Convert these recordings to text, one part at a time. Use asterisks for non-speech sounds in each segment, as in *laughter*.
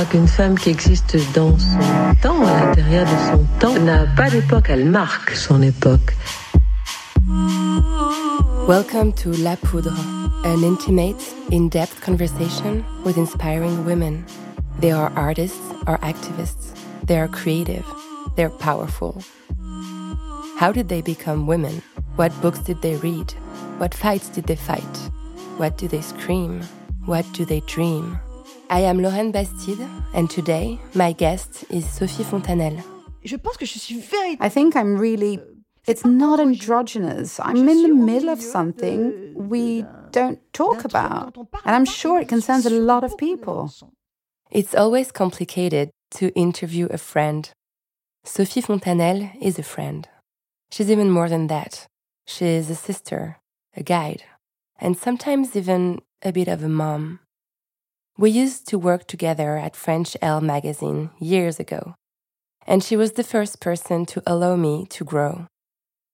crois qu'une femme qui existe dans son temps, à l'intérieur de son temps, n'a pas d'époque, elle marque son époque. Welcome to La Poudre, an intimate, in depth conversation with inspiring women. They are artists or activists. They are creative. They're powerful. How did they become women? What books did they read? What fights did they fight? What do they scream? What do they dream? I am Lauren Bastide, and today my guest is Sophie Fontanel. Je pense que je suis very I think I'm really. It's not androgynous. I'm in the middle of something we don't talk about. And I'm sure it concerns a lot of people. It's always complicated to interview a friend. Sophie Fontanel is a friend. She's even more than that. She is a sister, a guide, and sometimes even a bit of a mom. We used to work together at French Elle magazine years ago, and she was the first person to allow me to grow.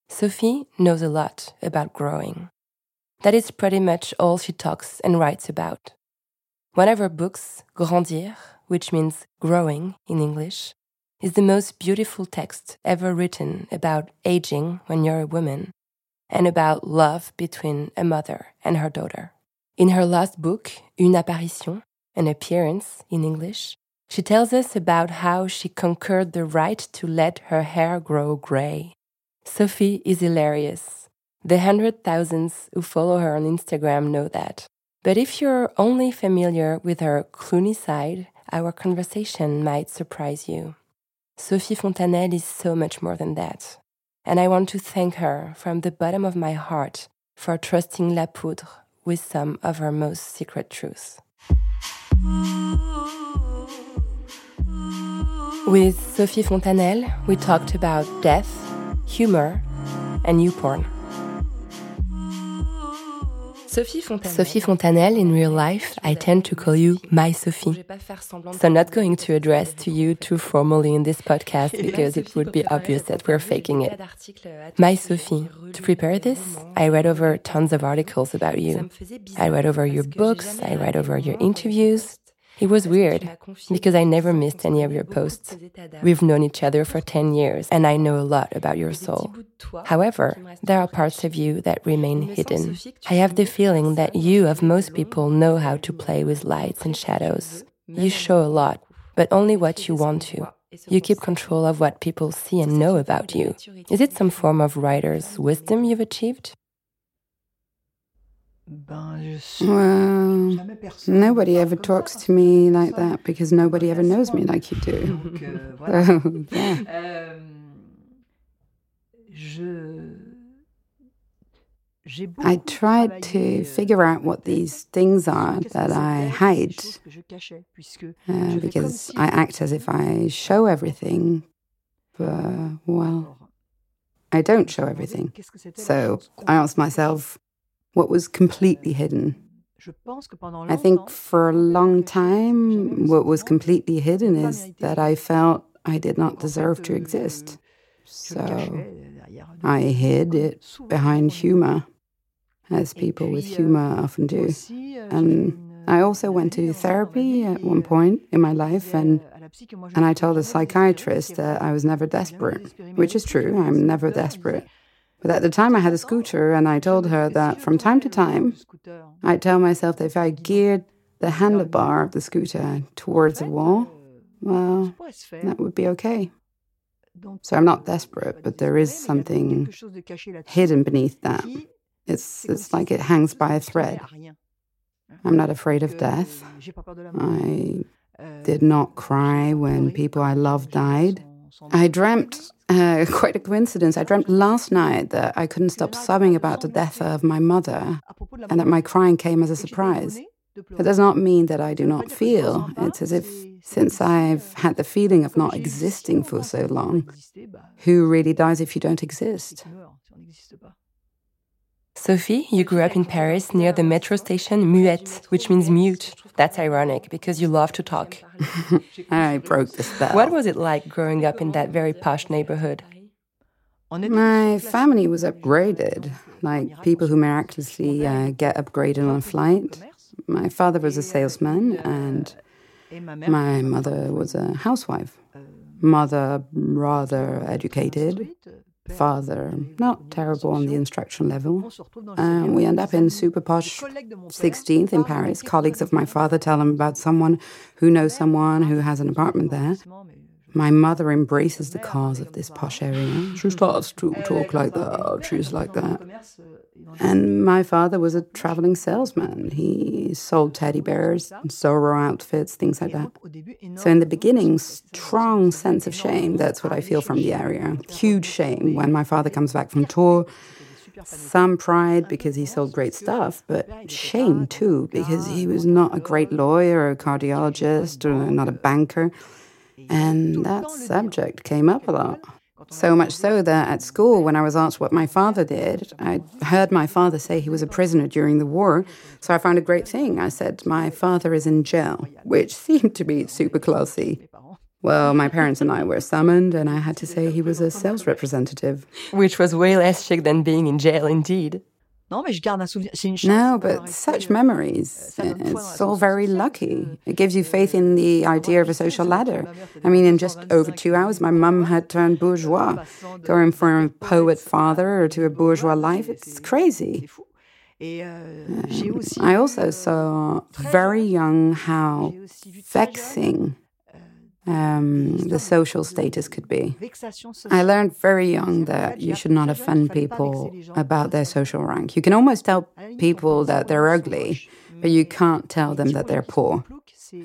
Sophie knows a lot about growing. That is pretty much all she talks and writes about. One of her books, Grandir, which means growing in English, is the most beautiful text ever written about aging when you're a woman and about love between a mother and her daughter. In her last book, Une apparition, an appearance in English, she tells us about how she conquered the right to let her hair grow gray. Sophie is hilarious. The hundred thousands who follow her on Instagram know that. But if you're only familiar with her Clooney side, our conversation might surprise you. Sophie Fontanel is so much more than that. And I want to thank her from the bottom of my heart for trusting La Poudre with some of her most secret truths. With Sophie Fontanel, we talked about death, humor, and new porn. Sophie Fontanel. Sophie Fontanel, in real life, I tend to call you my Sophie. So, I'm not going to address to you too formally in this podcast because it would be obvious that we're faking it. My Sophie, to prepare this, I read over tons of articles about you. I read over your books, I read over your interviews. It was weird because I never missed any of your posts. We've known each other for 10 years and I know a lot about your soul. However, there are parts of you that remain hidden. I have the feeling that you, of most people, know how to play with lights and shadows. You show a lot, but only what you want to. You keep control of what people see and know about you. Is it some form of writer's wisdom you've achieved? Ben, je suis Well, nobody ever talks to me like that because nobody ever knows me like you do. *laughs* Donc, euh. So, yeah. Euh, je. J'ai beaucoup I tried to euh, figure out what these things are that I hide choses que je cachais, puisque uh, je fais comme because I act as if I show everything, but well, I don't show je me demandais everything. qu'est-ce que c'était la So I asked myself what was completely hidden. Je pense que pendant I think for a long quelque chose que j'avais time, what was completely hidden is that. I felt I did not deserve to euh, exist. je le cachais So I hid it behind humor, as people with euh, humor often do. euh, And I also went to dans- dans ma therapy at one point in my life, and à la psy que moi, je and I told a psychiatrist ce qui est that. I was never desperate, which is true. I'm never desperate. But at the time, I had a scooter, and I told her that from time to time, I tell myself that if I geared the handlebar of the scooter towards a wall, well, that would be okay. So I'm not desperate, but there is something hidden beneath that. It's it's like it hangs by a thread. I'm not afraid of death. I did not cry when people I love died. I dreamt, uh, *laughs* quite a coincidence, I dreamt last night that I couldn't stop sobbing about the death of my mother À propos de la and that my crying came as a surprise. étonnée It does not mean that I do not feel. It's as if, since I've had the feeling of not existing for so long, who really dies if you don't exist? Sophie, you grew up in Paris near the metro station Muette, which means mute. That's ironic because you love to talk. *laughs* I broke the spell. What was it like growing up in that very posh neighborhood? My family was upgraded, like people who miraculously uh, get upgraded on a flight. My father was a salesman, and my mother was a housewife. Mother, rather educated. Father, not terrible on the instruction level. And we end up in super posh 16th in Paris. Colleagues of my father tell him about someone who knows someone who has an apartment there. My mother embraces the cause of this posh area. She starts to talk like that. She's like that. And my father was a traveling salesman. He sold teddy bears, Zorro outfits, things like that. So, in the beginning, strong sense of shame. That's what I feel from the area. Huge shame when my father comes back from tour. Some pride because he sold great stuff, but shame too because he was not a great lawyer or a cardiologist or not a banker. And that subject came up a lot. So much so that at school, when I was asked what my father did, I heard my father say he was a prisoner during the war. So I found a great thing. I said, My father is in jail, which *laughs* seemed to be super classy. Well, my parents and I were summoned, and I had to say he was a sales representative. Which was way less chic than being in jail, indeed. No, but such memories. It's all very lucky. It gives you faith in the idea of a social ladder. I mean, in just over two hours, my mum had turned bourgeois, going from a poet father to a bourgeois life. It's crazy. Um, I also saw very young how vexing um, the social status could be. I learned very young that you should not offend people about their social rank. You can almost tell people that they're ugly, but you can't tell them that they're poor.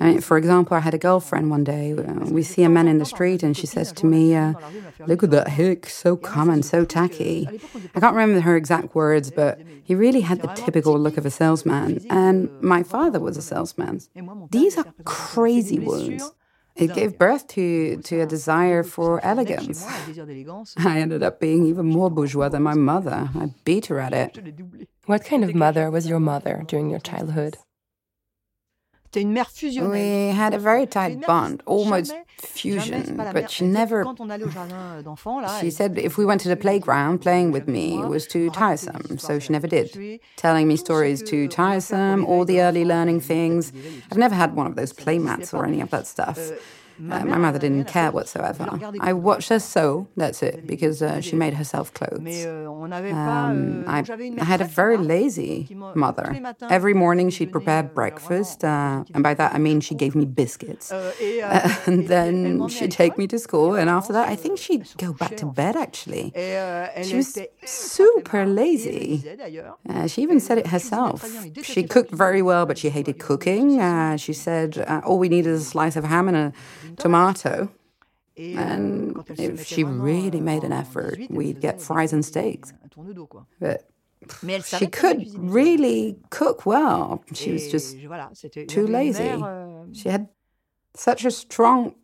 I mean, for example, I had a girlfriend one day. Uh, we see a man in the street, and she says to me, uh, Look at that hick, so common, so tacky. I can't remember her exact words, but he really had the typical look of a salesman. And my father was a salesman. These are crazy wounds. It gave birth to, to a desire for elegance. I ended up being even more bourgeois than my mother. I beat her at it. What kind of mother was your mother during your childhood? We had a very tight bond, almost fusion, but she never. She said if we went to the playground, playing with me was too tiresome, so she never did. Telling me stories too tiresome, all the early learning things. I've never had one of those playmats or any of that stuff. Uh, my mother didn't care whatsoever. I watched her sew, that's it, because uh, she made herself clothes. Um, I, I, had a very lazy mother. Every morning she'd prepare breakfast, uh, and by that I mean she gave me biscuits. *laughs* and then she'd take me to school, and after that I think she'd go back to bed actually. She was super lazy. Uh, she even said it herself. She cooked very well, but she hated cooking. Uh, she said uh, all we need is a slice of ham and a tomato. And if she really made an effort, we'd get fries and steaks. But she could really cook well. She was just too lazy. She had such a strong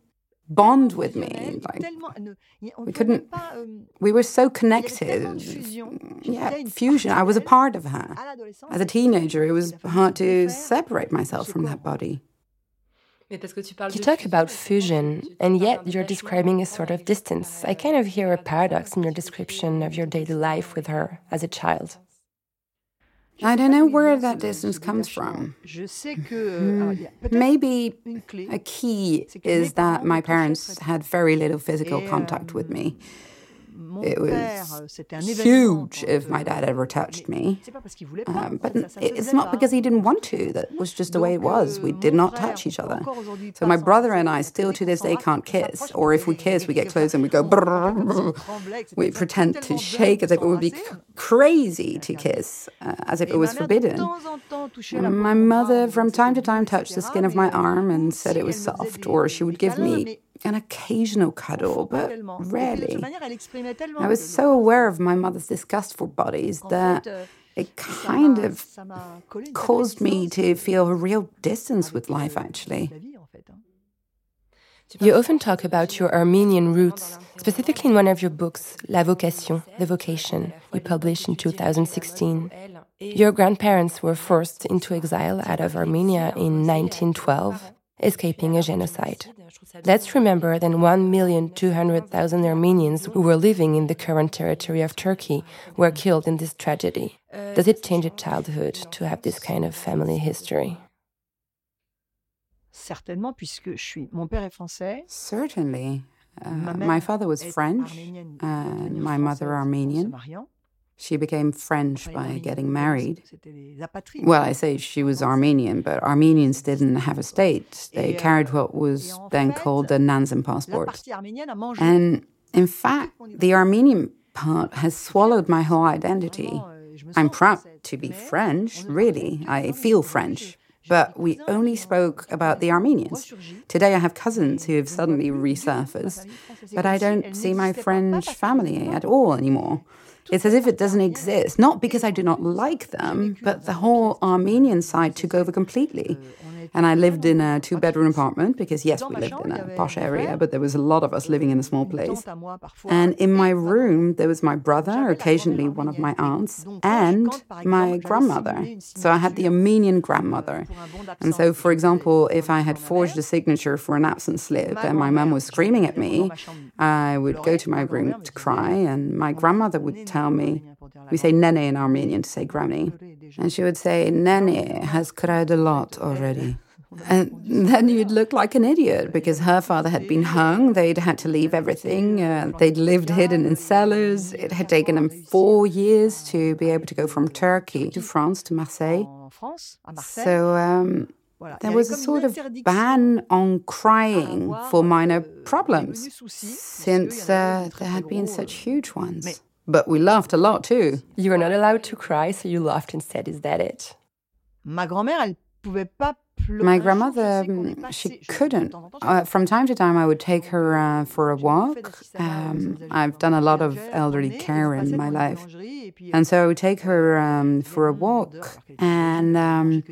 bond with me. Like we couldn't. We were so connected. Yeah, fusion. I was a part of her. As a teenager, it was hard to separate myself from that body. You talk about fusion, and yet you're describing a sort of distance. I kind of hear a paradox in your description of your daily life with her as a child. I don't know where that distance comes from. Mm, maybe a key is that my parents had very little physical contact with me. It was euh, huge if my dad ever touched me. Um, but it's not because he didn't want to, that was just the way it was. We euh, did not touch each other. So my brother and I still to this day can't kiss. Or if we kiss, we get close and we go, we pretend to shake as if it would be crazy to kiss, uh, as if it was forbidden. my mother, from time to time, touched the skin of my arm and said it was soft, or she would give me an occasional cuddle, but rarely. I was so aware of my mother's disgust for bodies that euh, it kind of caused me to feel a real distance with life, actually. You often talk about your Armenian roots, specifically in one of your books, La Vocation, The Vocation, you published in 2016. Your grandparents were forced into exile out of Armenia in 1912, escaping a genocide. Let's remember that 1,200,000 Armenians who were living in the current territory of Turkey were killed in this tragedy. Does it change a childhood to have this kind of family history? Certainement, puisque je suis. Mon père est français. Certainly. Uh, my father was French and my mother Armenian. She became French by getting married. Well, I say she was Armenian, but Armenians didn't have a state. They euh, carried what was then called the Nansen passport. And in fact, the Armenian part has swallowed my whole identity. euh, I'm proud to be French, really. I feel French but we only spoke about the Armenians. Today I have cousins who have suddenly resurfaced, but I don't see my French family at all anymore. It's as if it doesn't exist, not because I do not like them, but the whole Armenian side took over completely. And I lived in a two bedroom apartment because, yes, we lived in a posh area, but there was a lot of us living in a small place. And in my room, there was my brother, occasionally one of my aunts, and my grandmother. So I had the Armenian grandmother. And so, for example, if I had forged a signature for an absence slip and my mum was screaming at me, I would go to my room to cry, and my grandmother would tell me, we say nene in Armenian to say granny. And she would say, Nene has cried a lot already. *laughs* And then you'd look like an idiot because her father had been hung. They'd had to leave everything. Uh, they'd lived hidden in cellars. It had taken them four years to be able to go from Turkey to France to Marseille. So um, there was a sort of ban on crying for minor problems since uh, there had been such huge ones. But we laughed a lot too. You were not allowed to cry, so you laughed instead. Is that it? Ma grand-mère, elle pouvait pas my grandmother, um, she couldn't. Uh, from time to time, I would take her uh, for a walk. Um, I've done a lot of elderly care in my life. And so I would take her um, for a walk, and um,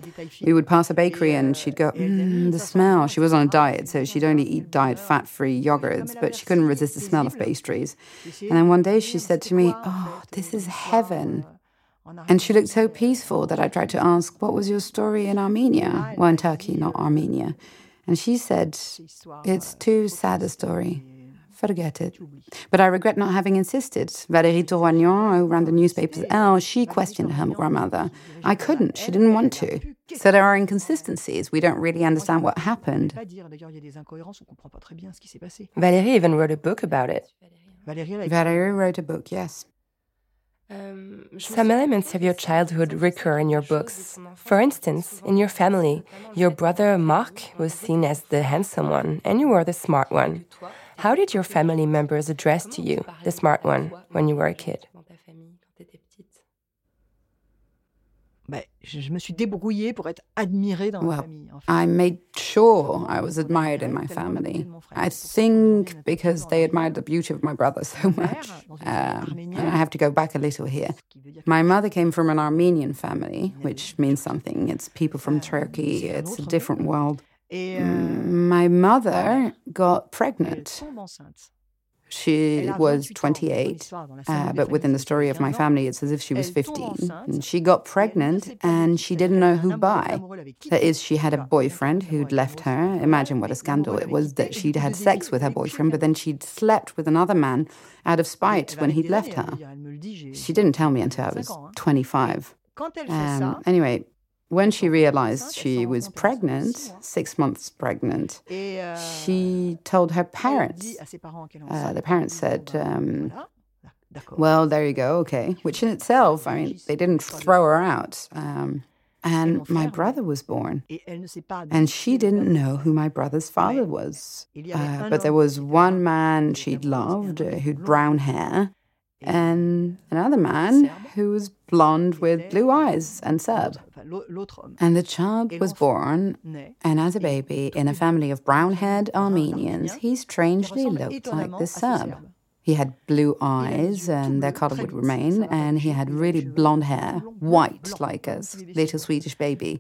we would pass a bakery, and she'd go, mm, the smell. She was on a diet, so she'd only eat diet fat free yogurts, but she couldn't resist the smell of pastries. And then one day she said to me, Oh, this is heaven. And she looked so peaceful that I tried to ask, What was your story in Armenia? Well, in Turkey, not Armenia. And she said, It's too sad a story. Forget it. But I regret not having insisted. Valérie Toranian, who ran the newspapers Elle, she questioned her grandmother. I couldn't. She didn't want to. So there are inconsistencies. We don't really understand what happened. Valérie even wrote a book about it. Valérie wrote a book, yes. Um, Some elements of your childhood recur in your books. For instance, in your family, your brother Marc was seen as the handsome one, and you were the smart one. How did your family members address to you, the smart one, when you were a kid? Je me suis débrouillée pour être admirée dans well, ma famille. En fait. I made sure I was admired in my family. I think because they admired the beauty of my brother so much. Um, and I have to go back a little here. My mother came from an Armenian family, which means something. It's people from Turkey, it's a different world. Mm, my mother got pregnant. She was 28, uh, but within the story of my family, it's as if she was 15. And she got pregnant and she didn't know who by. That is, she had a boyfriend who'd left her. Imagine what a scandal it was that she'd had sex with her boyfriend, but then she'd slept with another man out of spite when he'd left her. She didn't tell me until I was 25. Um, anyway, when she realized she was pregnant, six months pregnant, she told her parents. Uh, the parents said, um, well, there you go, okay. Which in itself, I mean, they didn't throw her out. Um, and my brother was born. And she didn't know who my brother's father was. Uh, but there was one man she'd loved uh, who'd brown hair. And another man who was blonde with blue eyes and Serb. And the child was born, and as a baby, in a family of brown haired Armenians, he strangely looked like the Serb. He had blue eyes, and their color would remain, and he had really blonde hair, white like a little Swedish baby.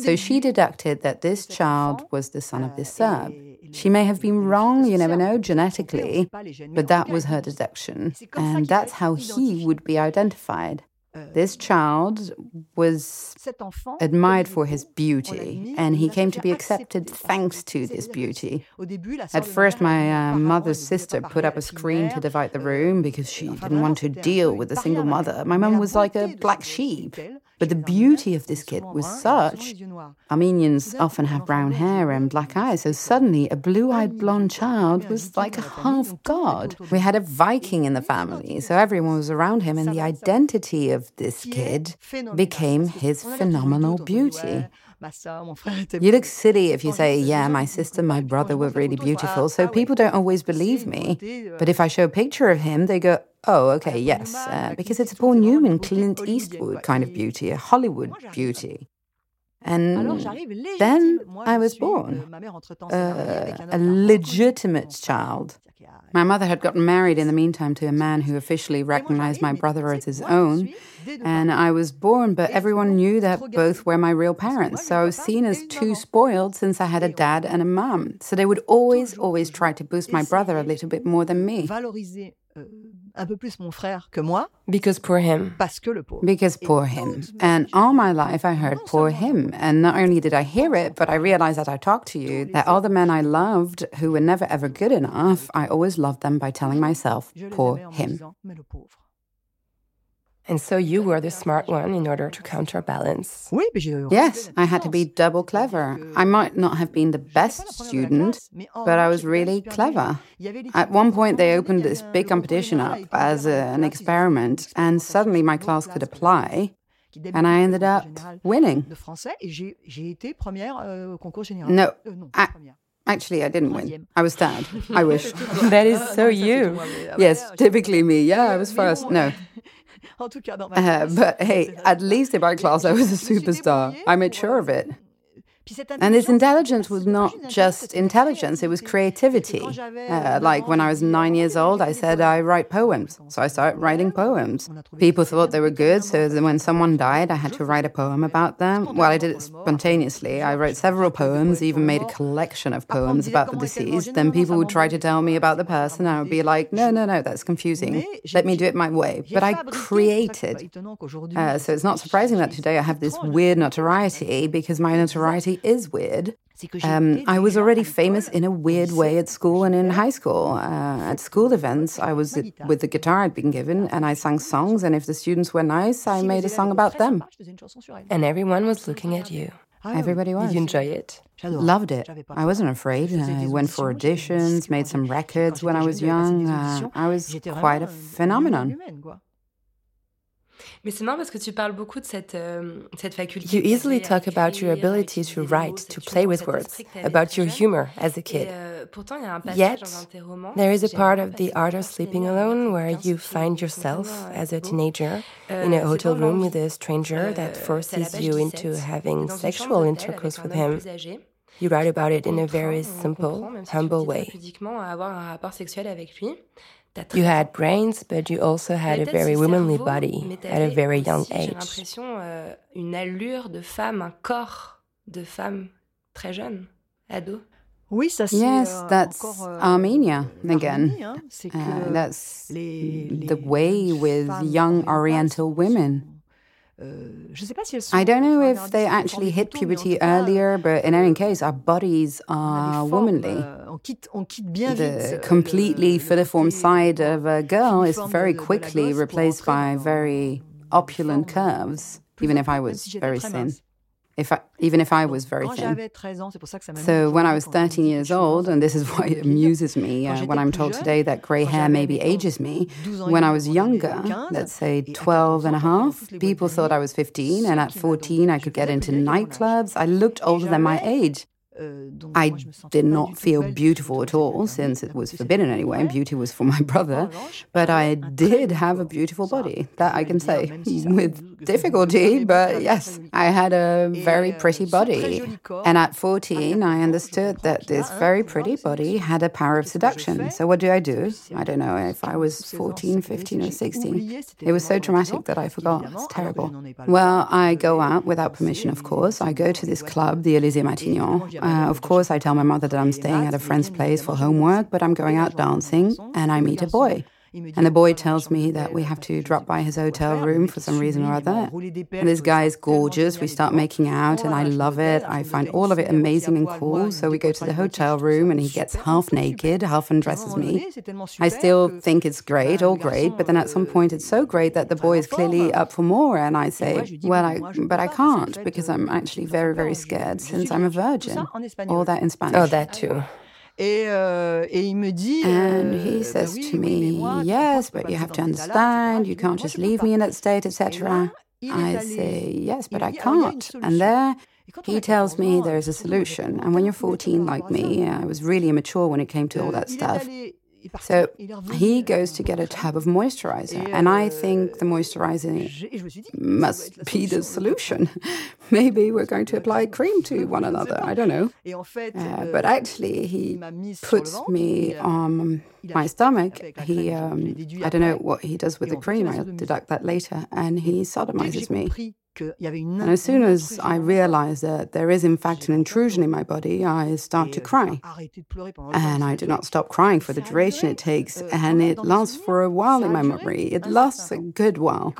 So she deducted that this child was the son of this Serb. She may have been wrong, you never know, genetically, but that was her deduction, and that's how he would be identified. This child was admired for his beauty, and he came to be accepted thanks to this beauty. At first, my uh, mother's sister put up a screen to divide the room because she didn't want to deal with a single mother. My mum was like a black sheep. But the beauty of this kid was such. Armenians often have brown hair and black eyes, so suddenly a blue eyed blonde child was like a half god. We had a Viking in the family, so everyone was around him, and the identity of this kid became his phenomenal beauty. You look silly if you say, Yeah, my sister, my brother were really beautiful. So people don't always believe me. But if I show a picture of him, they go, Oh, okay, yes. Uh, because it's a Paul Newman, Clint Eastwood kind of beauty, a Hollywood beauty. And then I was born, uh, a legitimate child. My mother had gotten married in the meantime to a man who officially recognized my brother as his own, and I was born, but everyone knew that both were my real parents. So I was seen as too spoiled since I had a dad and a mom. So they would always, always try to boost my brother a little bit more than me. Because poor him. Because poor him. And all my life I heard poor him. And not only did I hear it, but I realized as I talked to you that all the men I loved who were never ever good enough, I always loved them by telling myself, poor him. And so you were the smart one in order to counterbalance. Yes, I had to be double clever. I might not have been the best student, but I was really clever. At one point, they opened this big competition up as a, an experiment, and suddenly my class could apply. And I ended up winning. No, I, Actually, I didn't win. I was third. I wish. *laughs* that is so you. Yes, typically me. Yeah, I was first. No. *laughs* *laughs* *laughs* Uh, but hey, *laughs* at least in my class, I was a superstar. I made sure of it. And this intelligence was not just intelligence, it was creativity. Uh, like when I was nine years old, I said I write poems. So I started writing poems. People thought they were good, so when someone died, I had to write a poem about them. Well, I did it spontaneously. I wrote several poems, even made a collection of poems about the deceased. Then people would try to tell me about the person, and I would be like, no, no, no, that's confusing. Let me do it my way. But I created. Uh, so it's not surprising that today I have this weird notoriety because my notoriety is weird. Um, I was already famous in a weird way at school and in high school. Uh, at school events, I was with the guitar I'd been given, and I sang songs. And if the students were nice, I made a song about them. And everyone was looking at you. Everybody was. Did you enjoy it? Loved it. I wasn't afraid. I went for auditions, made some records when I was young. Uh, I was quite a phenomenon. Mais c'est marrant parce que tu parles beaucoup de cette, euh, cette faculté. You easily talk about your ability to write, to play with words, about your humor as a kid. Euh, Yet, there is a part of The Art of Sleeping Alone where you find yourself as a teenager euh, in a hotel room with a stranger that forces you into having sexual intercourse with him. You write about it in a very simple, humble way. You had brains, but you also had a very womanly body at a very young age. Euh, une allure de femme, un corps de femme très jeune, ado. Yes, euh, that's euh, Armenia again. Uh, that's the way with young Oriental women. I don't know if they actually hit puberty earlier, but in any case, our bodies are womanly. The completely filiform side of a girl is very quickly replaced by very opulent curves, even if I was very thin if I, even if I was very thin. So when I was 13 years old, and this is why it amuses me uh, when I'm told today that grey hair maybe ages me, when I was younger, let's say 12 and a half, people thought I was 15, and at 14 I could get into nightclubs. I looked older than my age. I did not feel beautiful at all since it was forbidden anyway. Beauty was for my brother. But I did have a beautiful body, that I can say, *laughs* with difficulty. But yes, I had a very pretty body. And at 14, I understood that this very pretty body had a power of seduction. So what do I do? I don't know if I was 14, 15, or 16. It was so traumatic that I forgot. It's terrible. Well, I go out without permission, of course. I go to this club, the Elysée Matignon. Uh, of course, I tell my mother that I'm staying at a friend's place for homework, but I'm going out dancing and I meet a boy. And the boy tells me that we have to drop by his hotel room for some reason or other. And this guy is gorgeous. We start making out, and I love it. I find all of it amazing and cool. So we go to the hotel room, and he gets half naked, half undresses me. I still think it's great, all great, but then at some point it's so great that the boy is clearly up for more. And I say, Well, I, but I can't because I'm actually very, very scared since I'm a virgin. All that in Spanish. Oh, that too. And he says to me, Yes, but you have to understand, you can't just leave me in that state, etc. I say, Yes, but I can't. And there he tells me there is a solution. And when you're 14 like me, I was really immature when it came to all that stuff. So he goes to get a tub of moisturizer, and I think the moisturizer must be the solution. *laughs* Maybe we're going to apply cream to one another. I don't know. Uh, but actually, he puts me on my stomach. He, um, I don't know what he does with the cream. I'll deduct that later. And he sodomizes me. And as soon as I realize that there is, in fact, an intrusion in my body, I start to cry. And I do not stop crying for the duration it takes, and it lasts for a while in my memory. It lasts a good while.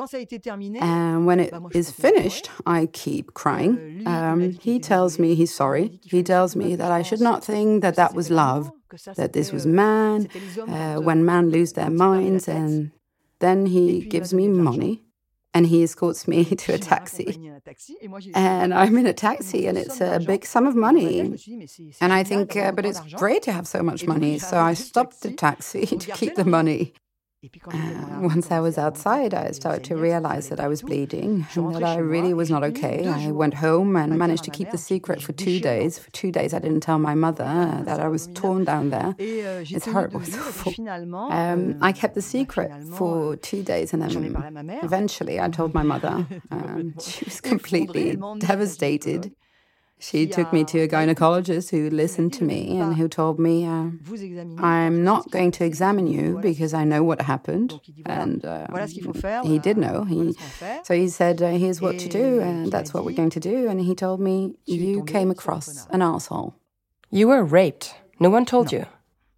And when it is finished, I keep crying. Um, he tells me he's sorry. He tells me that I should not think that that was love, that this was man, uh, when men lose their minds, and then he gives me money and he escorts me *laughs* to a taxi. And I'm in a taxi, and it's a big sum of money. And I think, uh, but it's great to have so much money. So I stopped the taxi *laughs* to keep the money. Uh, *laughs* once I was outside, I started to realize that I was bleeding and that I really was not okay. I went home and managed to keep the secret for two days. For two days, I didn't tell my mother that I was torn down there. It's horrible. It's awful. Um, I kept the secret for two days, and then eventually I told my mother. *laughs* Um, she was completely devastated. She took me to a gynecologist who listened to me and who told me, uh, I'm not going to examine you because I know what happened. And uh, he did know. He, so he said, uh, Here's what to do, and that's what we're going to do. And he told me, You came across an asshole. You were raped. No one told you.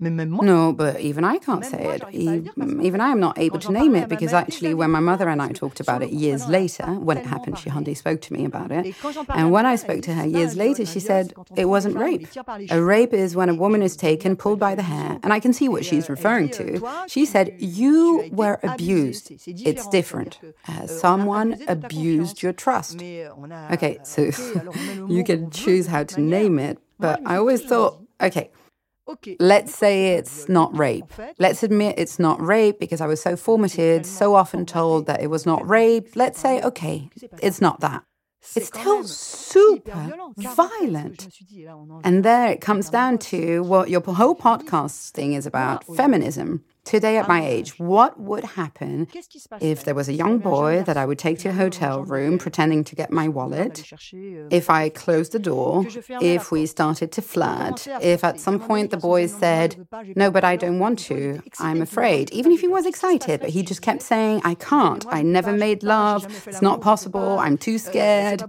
No, but even I can't say it. Even I am not able to name it because actually, when my mother and I talked about it years later, when it happened, she hardly spoke to me about it. And when I spoke to her years later, she said it wasn't rape. A rape is when a woman is taken, pulled by the hair, and I can see what she's referring to. She said, You were abused. It's different. Uh, someone abused your trust. Okay, so *laughs* you can choose how to name it, but I always thought, okay, Let's say it's not rape. Let's admit it's not rape because I was so formated, so often told that it was not rape. Let's say, okay, it's not that. It's still super violent. And there it comes down to what your whole podcast thing is about feminism. Today, at my age, what would happen if there was a young boy that I would take to a hotel room pretending to get my wallet? If I closed the door? If we started to flirt? If at some point the boy said, No, but I don't want to, I'm afraid, even if he was excited, but he just kept saying, I can't, I never made love, it's not possible, I'm too scared.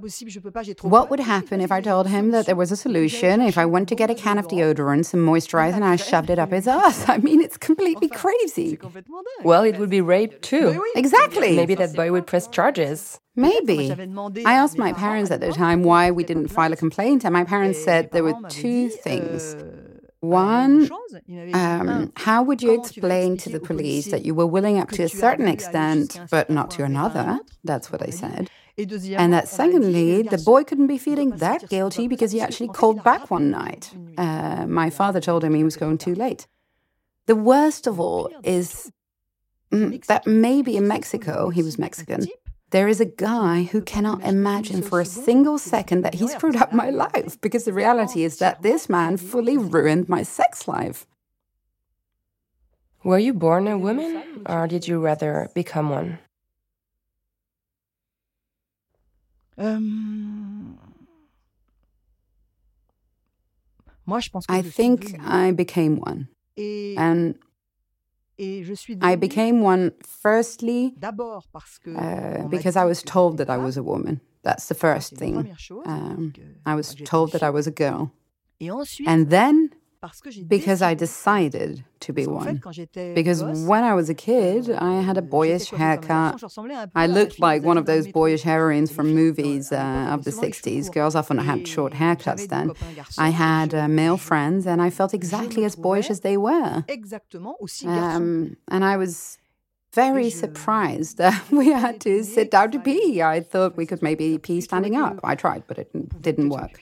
What would happen if I told him that there was a solution, if I went to get a can of deodorant, some moisturizer, and I shoved it up his ass? I mean, it's completely crazy. Well, it would be rape too. Exactly. Maybe that boy would press charges. Maybe. I asked my parents at the time why we didn't file a complaint, and my parents said there were two things. One, um, how would you explain to the police that you were willing up to a certain extent, but not to another? That's what I said. And that secondly, the boy couldn't be feeling that guilty because he actually called back one night. Uh, my father told him he was going too late. The worst of all is mm, that maybe in Mexico, he was Mexican, there is a guy who cannot imagine for a single second that he screwed up my life because the reality is that this man fully ruined my sex life. Were you born a woman or did you rather become one? Um, I think I became one. And I became one firstly uh, because I was told that I was a woman. That's the first thing. Um, I was told that I was a girl. And then because I decided to be one. Because when I was a kid, I had a boyish haircut. I looked like one of those boyish heroines from movies uh, of the 60s. Girls often had short haircuts then. I had uh, male friends, and I felt exactly as boyish as they were. Exactly. Um, and I was very surprised that *laughs* we had to sit down to pee. I thought we could maybe pee standing up. I tried, but it didn't work.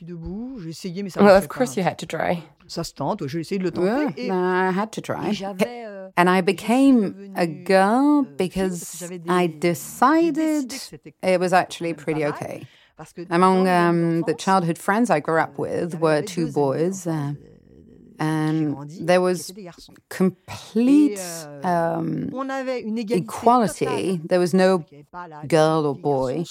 Well, of course you had to try. Yeah, I had to try. And I became a girl because I decided it was actually pretty okay. Among um, the childhood friends I grew up with were two boys. Uh, and there was complete um, equality. There was no girl or boy,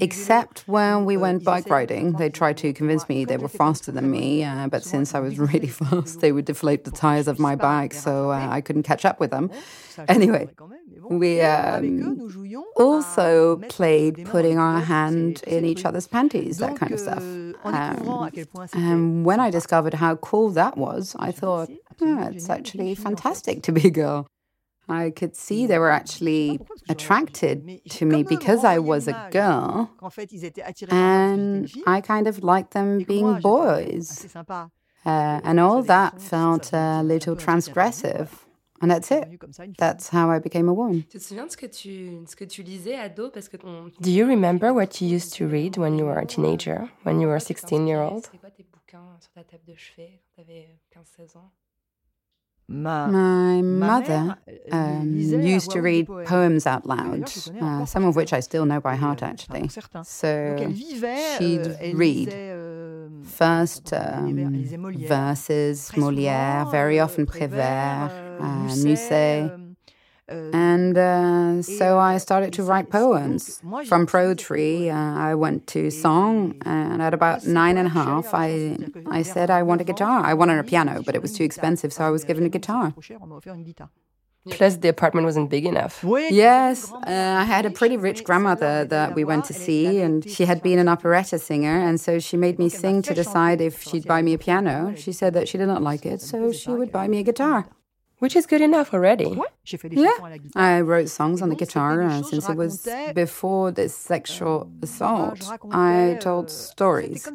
except when we went bike riding. They tried to convince me they were faster than me, uh, but since I was really fast, they would deflate the tires of my bike, so uh, I couldn't catch up with them. Anyway, we um, also played putting our hand in each other's panties, that kind of stuff. Um, and when I discovered how cool that was, I thought, oh, it's actually fantastic to be a girl. I could see they were actually attracted to me because I was a girl. And I kind of liked them being boys. Uh, and all that felt a little transgressive. And that's it. That's how I became a woman. Do you remember what you used to read when you were a teenager, when you were a 16 year old? My mother um, used to read poems out loud, uh, some of which I still know by heart, actually. So she'd read first um, verses, Molière, very often Prévert, uh, Musset. And uh, so I started to write poems. From poetry, uh, I went to song, and at about nine and a half, I, I said I want a guitar. I wanted a piano, but it was too expensive, so I was given a guitar. Plus, the apartment wasn't big enough. Yes, uh, I had a pretty rich grandmother that we went to see, and she had been an operetta singer, and so she made me sing to decide if she'd buy me a piano. She said that she did not like it, so she would buy me a guitar. Which is good enough already. Yeah, I wrote songs on the guitar uh, since it was before this sexual assault. I told stories.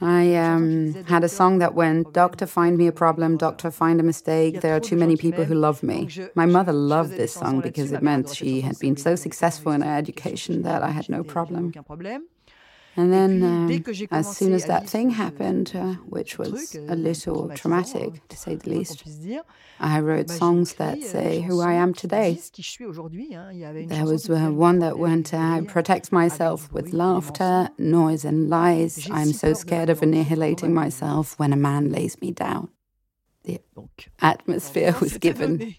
I um, had a song that went, Doctor, find me a problem, doctor, find a mistake. There are too many people who love me. My mother loved this song because it meant she had been so successful in her education that I had no problem. And then, um, as soon as that thing happened, uh, which was a little traumatic, to say the least, I wrote songs that say who I am today. There was uh, one that went, I protect myself with laughter, noise, and lies. I'm so scared of annihilating myself when a man lays me down. The atmosphere was given.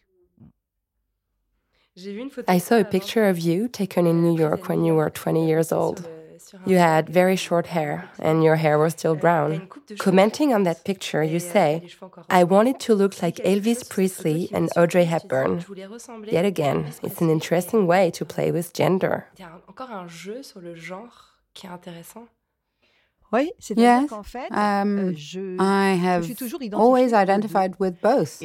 I saw a picture of you taken in New York when you were 20 years old. You had very short hair, and your hair was still brown. Commenting on that picture, you say, I wanted to look like Elvis Presley and Audrey Hepburn. Yet again, it's an interesting way to play with gender. Yes, um, I have always identified with both.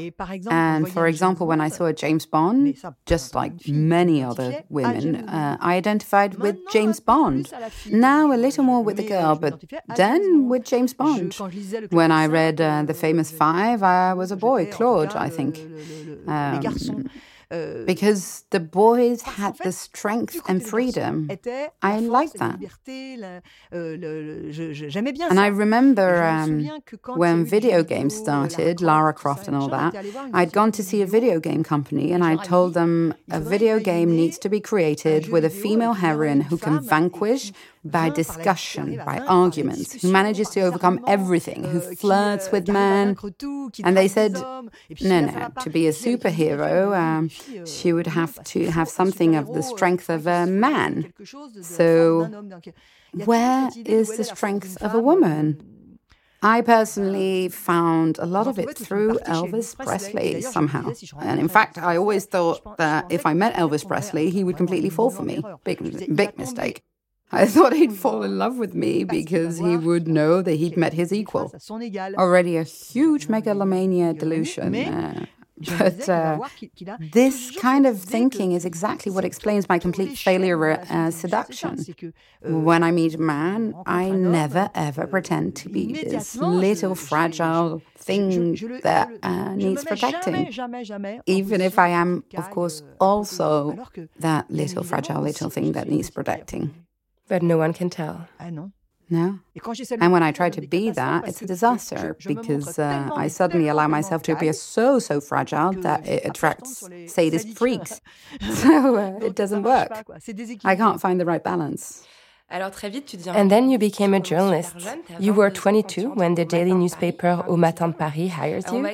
And for example, when I saw James Bond, just like many other women, uh, I identified with James Bond. Now a little more with the girl, but then with James Bond. When I read uh, The Famous Five, I was a boy, Claude, I think. Um, because the boys had the strength and freedom. I like that. And I remember um, when video games started, Lara Croft and all that, I'd gone to see a video game company and I told them a video game needs to be created with a female heroine who can vanquish by discussion, by arguments, who manages to overcome everything, who flirts with men. And they said, no, no, to be a superhero, um, she would have to have something of the strength of a man. So, where is the strength of a woman? I personally found a lot of it through Elvis Presley somehow. And in fact, I always thought that if I met Elvis Presley, he would completely fall for me. Big, big mistake. I thought he'd fall in love with me because he would know that he'd met his equal. Already a huge megalomania delusion. Uh, but uh, this kind of thinking is exactly what explains my complete failure at uh, seduction. When I meet a man, I never ever pretend to be this little fragile thing that uh, needs protecting. Even if I am, of course, also that little fragile little thing that needs protecting. But no one can tell. No. And when I try to be that, it's a disaster because uh, I suddenly allow myself to appear so, so fragile that it attracts sadist freaks. *laughs* So uh, it doesn't work. I can't find the right balance. And then you became a journalist. You were 22 when the daily newspaper Au Matin de Paris hires you.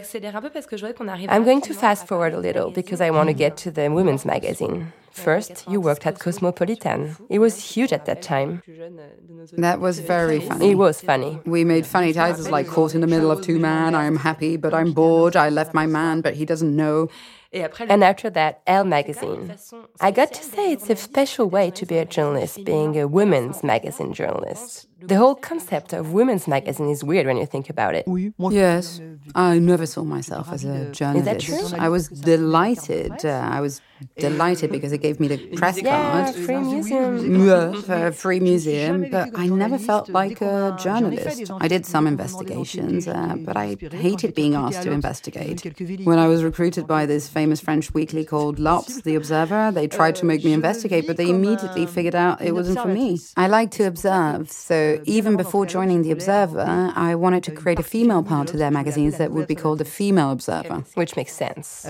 I'm going to fast forward a little because I want to get to the women's magazine. First, you worked at Cosmopolitan. It was huge at that time. That was very funny. It was funny. We made funny titles like Caught in the Middle of Two Men, I am happy, but I'm bored, I left my man, but he doesn't know. And after that, Elle magazine. I got to say it's a special way to be a journalist, being a women's magazine journalist. The whole concept of women's magazine is weird when you think about it. Yes, I never saw myself as a journalist. Is that true? I was delighted. Uh, I was delighted because it gave me the press yeah, card. free museum. Yeah, for a free museum, but I never felt like a journalist. I did some investigations, uh, but I hated being asked to investigate. When I was recruited by this famous French weekly called L'Obs, The Observer, they tried to make me investigate, but they immediately figured out it wasn't for me. I like to observe, so even before joining The Observer, I wanted to create a female part to their magazines that would be called The Female Observer. Which makes sense.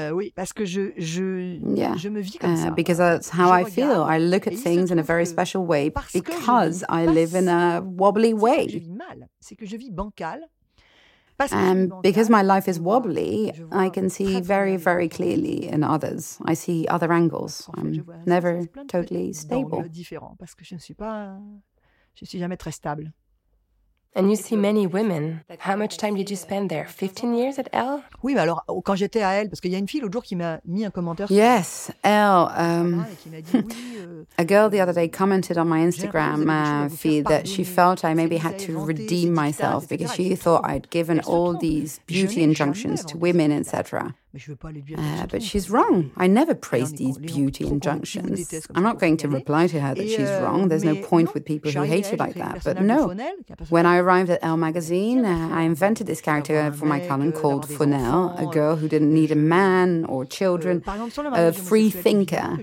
Yeah, uh, because that's how I feel. I look at things in a very special way because I live in a wobbly way. And because my life is wobbly, I can see very, very clearly in others. I see other angles. I'm never totally stable. Je suis jamais très stable. And you see many women. How much time did you spend there? 15 years at Elle? Oui, mais alors quand j'étais à Elle, parce qu'il y a une fille l'autre jour qui m'a mis un commentaire. Yes, Elle. Um, a girl the other day commented on my Instagram uh, feed that she felt I maybe had to redeem myself because she thought I'd given all these beauty injunctions to women, etc. Uh, but she's wrong. I never praise these beauty injunctions. I'm not going to reply to her that she's wrong. There's no point with people who hate you like that. But no, when I arrived at Elle magazine, uh, I invented this character for my column called Fonelle, a girl who didn't need a man or children, a free thinker.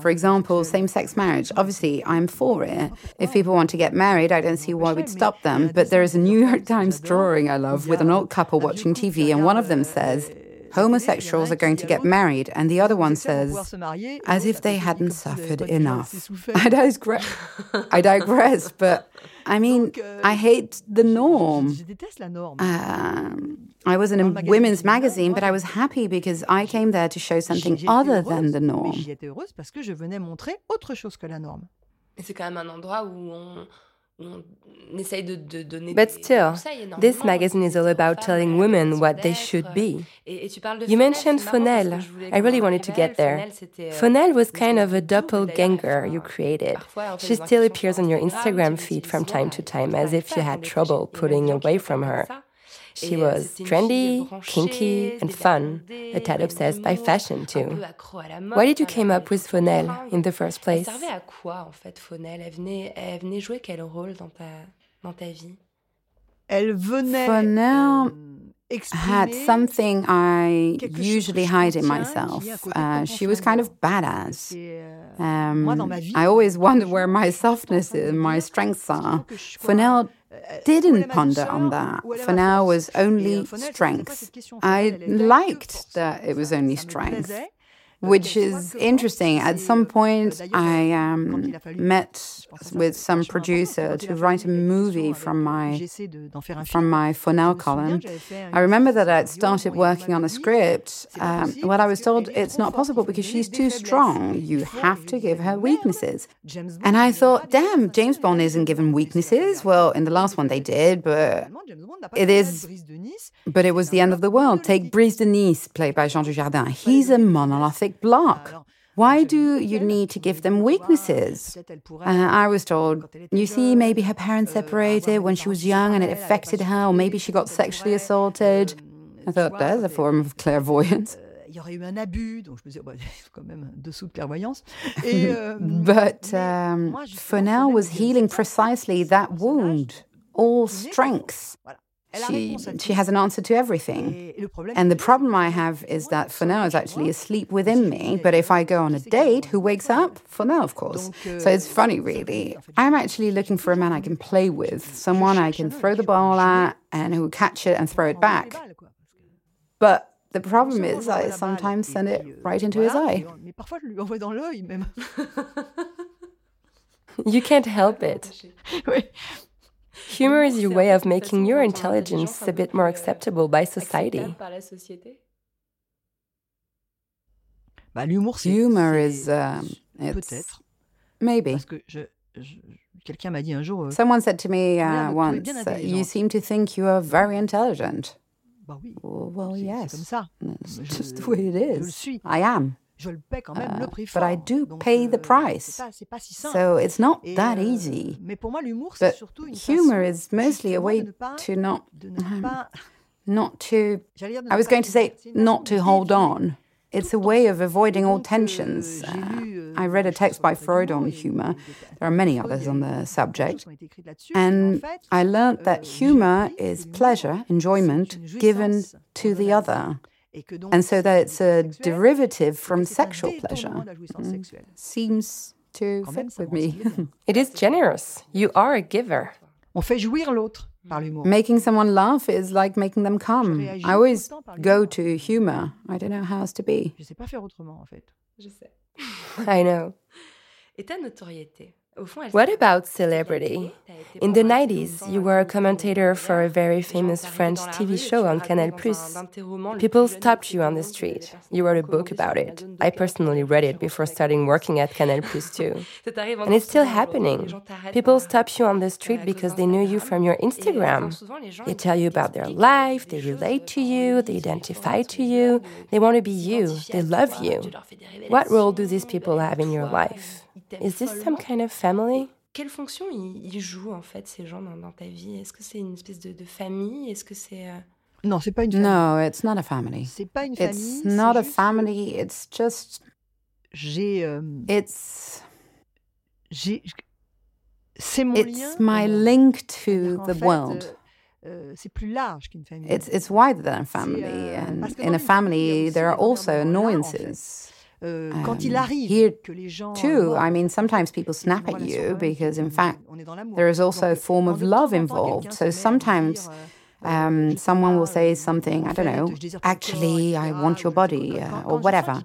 For example, same sex marriage. Obviously, I'm for it. If people want to get married, I don't see why we'd stop them. But there is a New York Times drawing I love with an old couple watching TV, and one of them says, homosexuals are going to get married, and the other one says, as if they hadn't suffered enough. *laughs* I digress, *laughs* I digress but I mean, I hate the norm. Um, I was in a women's magazine, but I was happy because I came there to show something other than the norm. C'est quand même un endroit où on, But still, this magazine is all about telling women what they should be. You mentioned Fonelle. I really wanted to get there. Fonelle was kind of a doppelganger you created. She still appears on your Instagram feed from time to time as if you had trouble putting away from her. She was trendy, kinky, and fun, a tad obsessed by fashion too. Why did you came up with Fonelle in the first place? Elle servait à quoi en fait Fonelle elle venait, elle venait jouer quel rôle dans ta, dans ta vie Elle venait. Fonelle had something I usually hide in myself. Uh, she was kind of badass. Um, I always wonder where my softness is and my strengths are. Fonelle didn't ponder on that. Fonelle was only strength. I liked that it was only strength which is interesting. At some point, I um, met with some producer to write a movie from my from my Fonelle column. I remember that I'd started working on a script. Um, well, I was told it's not possible because she's too strong. You have to give her weaknesses. And I thought, damn, James Bond isn't given weaknesses. Well, in the last one they did, but it is. But it was the end of the world. Take Brice de Nice, played by Jean Dujardin. He's a monolithic block. Why do you need to give them weaknesses? Uh, I was told, you see, maybe her parents separated when she was young and it affected her, or maybe she got sexually assaulted. I thought that's a form of *laughs* clairvoyance. *laughs* *laughs* but um, Fonelle was healing precisely that wound, all strengths. She, she has an answer to everything. And the problem I have is that Fonelle is actually asleep within me. But if I go on a date, who wakes up? Fonelle, of course. So it's funny, really. I'm actually looking for a man I can play with, someone I can throw the ball at and who will catch it and throw it back. But the problem is, I sometimes send it right into his eye. *laughs* you can't help *laughs* it. *laughs* Humor is your way of making your intelligence a bit more acceptable by society. Humor is, um, maybe. euh, Someone said to me uh, once, uh, You seem to think you are very intelligent. Well, well yes. It's just the way it is. I am. Uh, but I do pay the price. So it's not that easy. But humor is mostly a way to not, not to, I was going to say, not to hold on. It's a way of avoiding all tensions. Uh, I read a text by Freud on humor. There are many others on the subject. And I learned that humor is pleasure, enjoyment, given to the other. And so that it's a derivative from sexual pleasure. Mm. Seems to fit with me. it is generous. You are a giver. On fait jouir l'autre. Making someone laugh is like making them come. I always go to humor. I don't know how else to be. Je sais pas faire autrement en fait. Je sais. *laughs* I know. Et ta notoriété What about celebrity? In the 90s, you were a commentator for a very famous French TV show on Canal+. People stopped you on the street. You wrote a book about it. I personally read it before starting working at Canal+, too. *laughs* And it's still happening. People stop you on the street because they know you from your Instagram. They tell you about their life, they relate to you, they identify to you, they want to be you, they love you. What role do these people have in your life? Is this some kind of family? Quelle fonction ils, jouent en fait ces gens dans, dans ta vie? Est-ce que c'est une espèce de, de famille? Est-ce que c'est euh... Non, c'est pas une famille. No, it's not a family. C'est pas une famille. It's not a family. It's just. J'ai. Euh... It's. J'ai. C'est mon it's lien. my link to the fait, world. Euh, c'est plus large qu'une famille. It's it's wider than a family, euh, and in a family there are also annoyances. Euh, um, arrive here que les gens too, I mean, sometimes people snap at you because, in fact, there is also a form of love involved. So sometimes um, someone will say something, I don't know, actually, I want your body, uh, or whatever.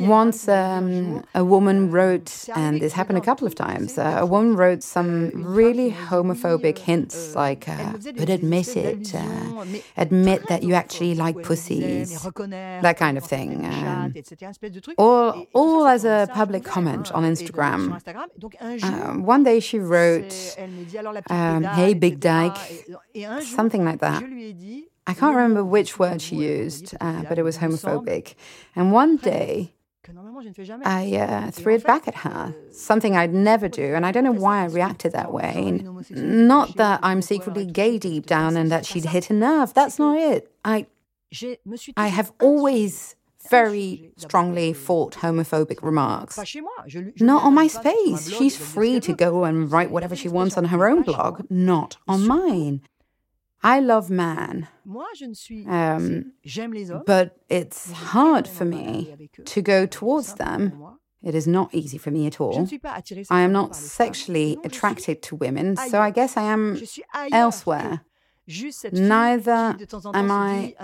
Once um, a woman wrote, and this happened a couple of times, uh, a woman wrote some really homophobic hints, like, uh, but admit it, uh, admit that you actually like pussies, that kind of thing. Um, all, all as a public comment on Instagram. Uh, one day she wrote, um, Hey, Big Dyke something like that. I can't remember which word she used, uh, but it was homophobic. And one day, I uh, threw it back at her, something I'd never do, and I don't know why I reacted that way. Not that I'm secretly gay deep down and that she'd hit a nerve. That's not it. I, I have always very strongly fought homophobic remarks. Not on my space. She's free to go and write whatever she wants on her own blog, not on mine. I love man. Um, but it's hard for me to go towards them. It is not easy for me at all. I am not sexually attracted to women, so I guess I am elsewhere. Neither am I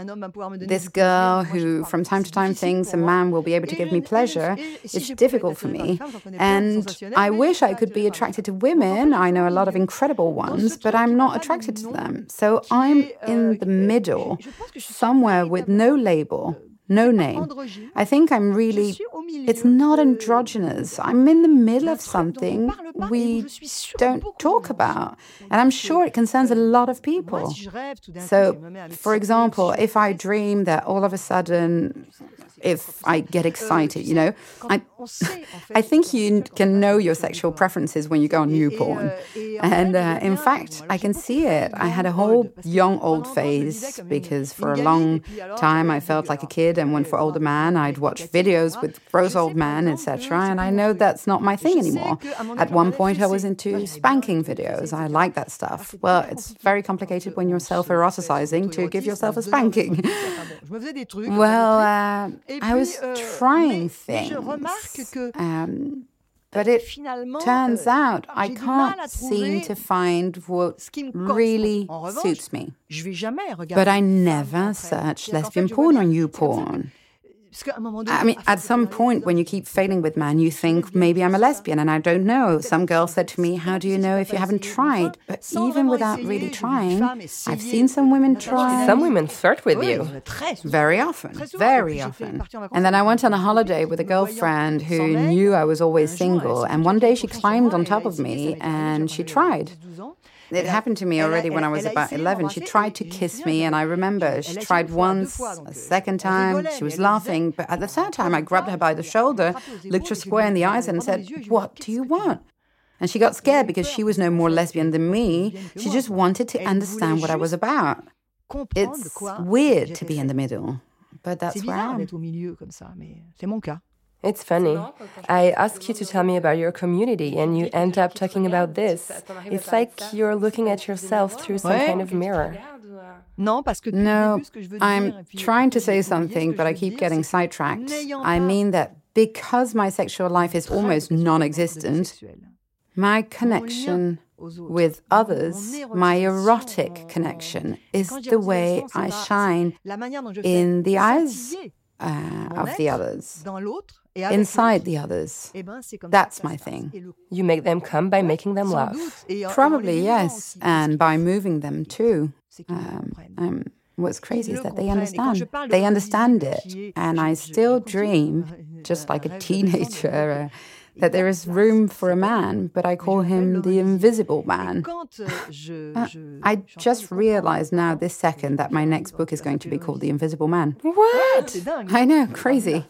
this girl who, from time to time, thinks a man will be able to give me pleasure. It's difficult for me. And I wish I could be attracted to women. I know a lot of incredible ones, but I'm not attracted to them. So I'm in the middle, somewhere with no label no name. I think I'm really, it's not androgynous. I'm in the middle of something we don't talk about. And I'm sure it concerns a lot of people. So, for example, if I dream that all of a sudden if I get excited, you know. I, I think you can know your sexual preferences when you go on new porn. And uh, in fact, I can see it. I had a whole young old phase because for a long time I felt like a kid, and when for older man, I'd watch videos with gross old men, etc. And I know that's not my thing anymore. At one point, I was into spanking videos. I like that stuff. Well, it's very complicated when you're self eroticizing to give yourself a spanking. *laughs* well, uh, I was euh, trying things. Um, but it turns euh, out I can't seem to find what really suits me. But I never search lesbian porn on YouPorn. I mean, at some point when you keep failing with men, you think maybe I'm a lesbian and I don't know. Some girl said to me, How do you know if you haven't tried? But even without really trying, I've seen some women try. Some women flirt with you. Very often. Very often. And then I went on a holiday with a girlfriend who knew I was always single. And one day she climbed on top of me and she tried. It happened to me already when I was about 11. She tried to kiss me, and I remember she tried once, a second time. She was laughing, but at the third time, I grabbed her by the shoulder, looked her square in the eyes, and said, What do you want? And she got scared because she was no more lesbian than me. She just wanted to understand what I was about. It's weird to be in the middle, but that's where I am. It's funny. I ask you to tell me about your community and you end up talking about this. It's like you're looking at yourself through some kind of mirror. No, I'm trying to say something, but I keep getting sidetracked. I mean that because my sexual life is almost non existent, my connection with others, my erotic connection, is the way I shine in the eyes uh, of the others inside the others. That's my thing. You make them come by making them laugh. Probably, yes, and by moving them too. Um, um, what's crazy is that they understand. They understand it. And I still dream, just like a teenager, uh, that there is room for a man, but I call him the invisible man. Uh, I just realized now, this second, that my next book is going to be called The Invisible Man. What? I know, crazy.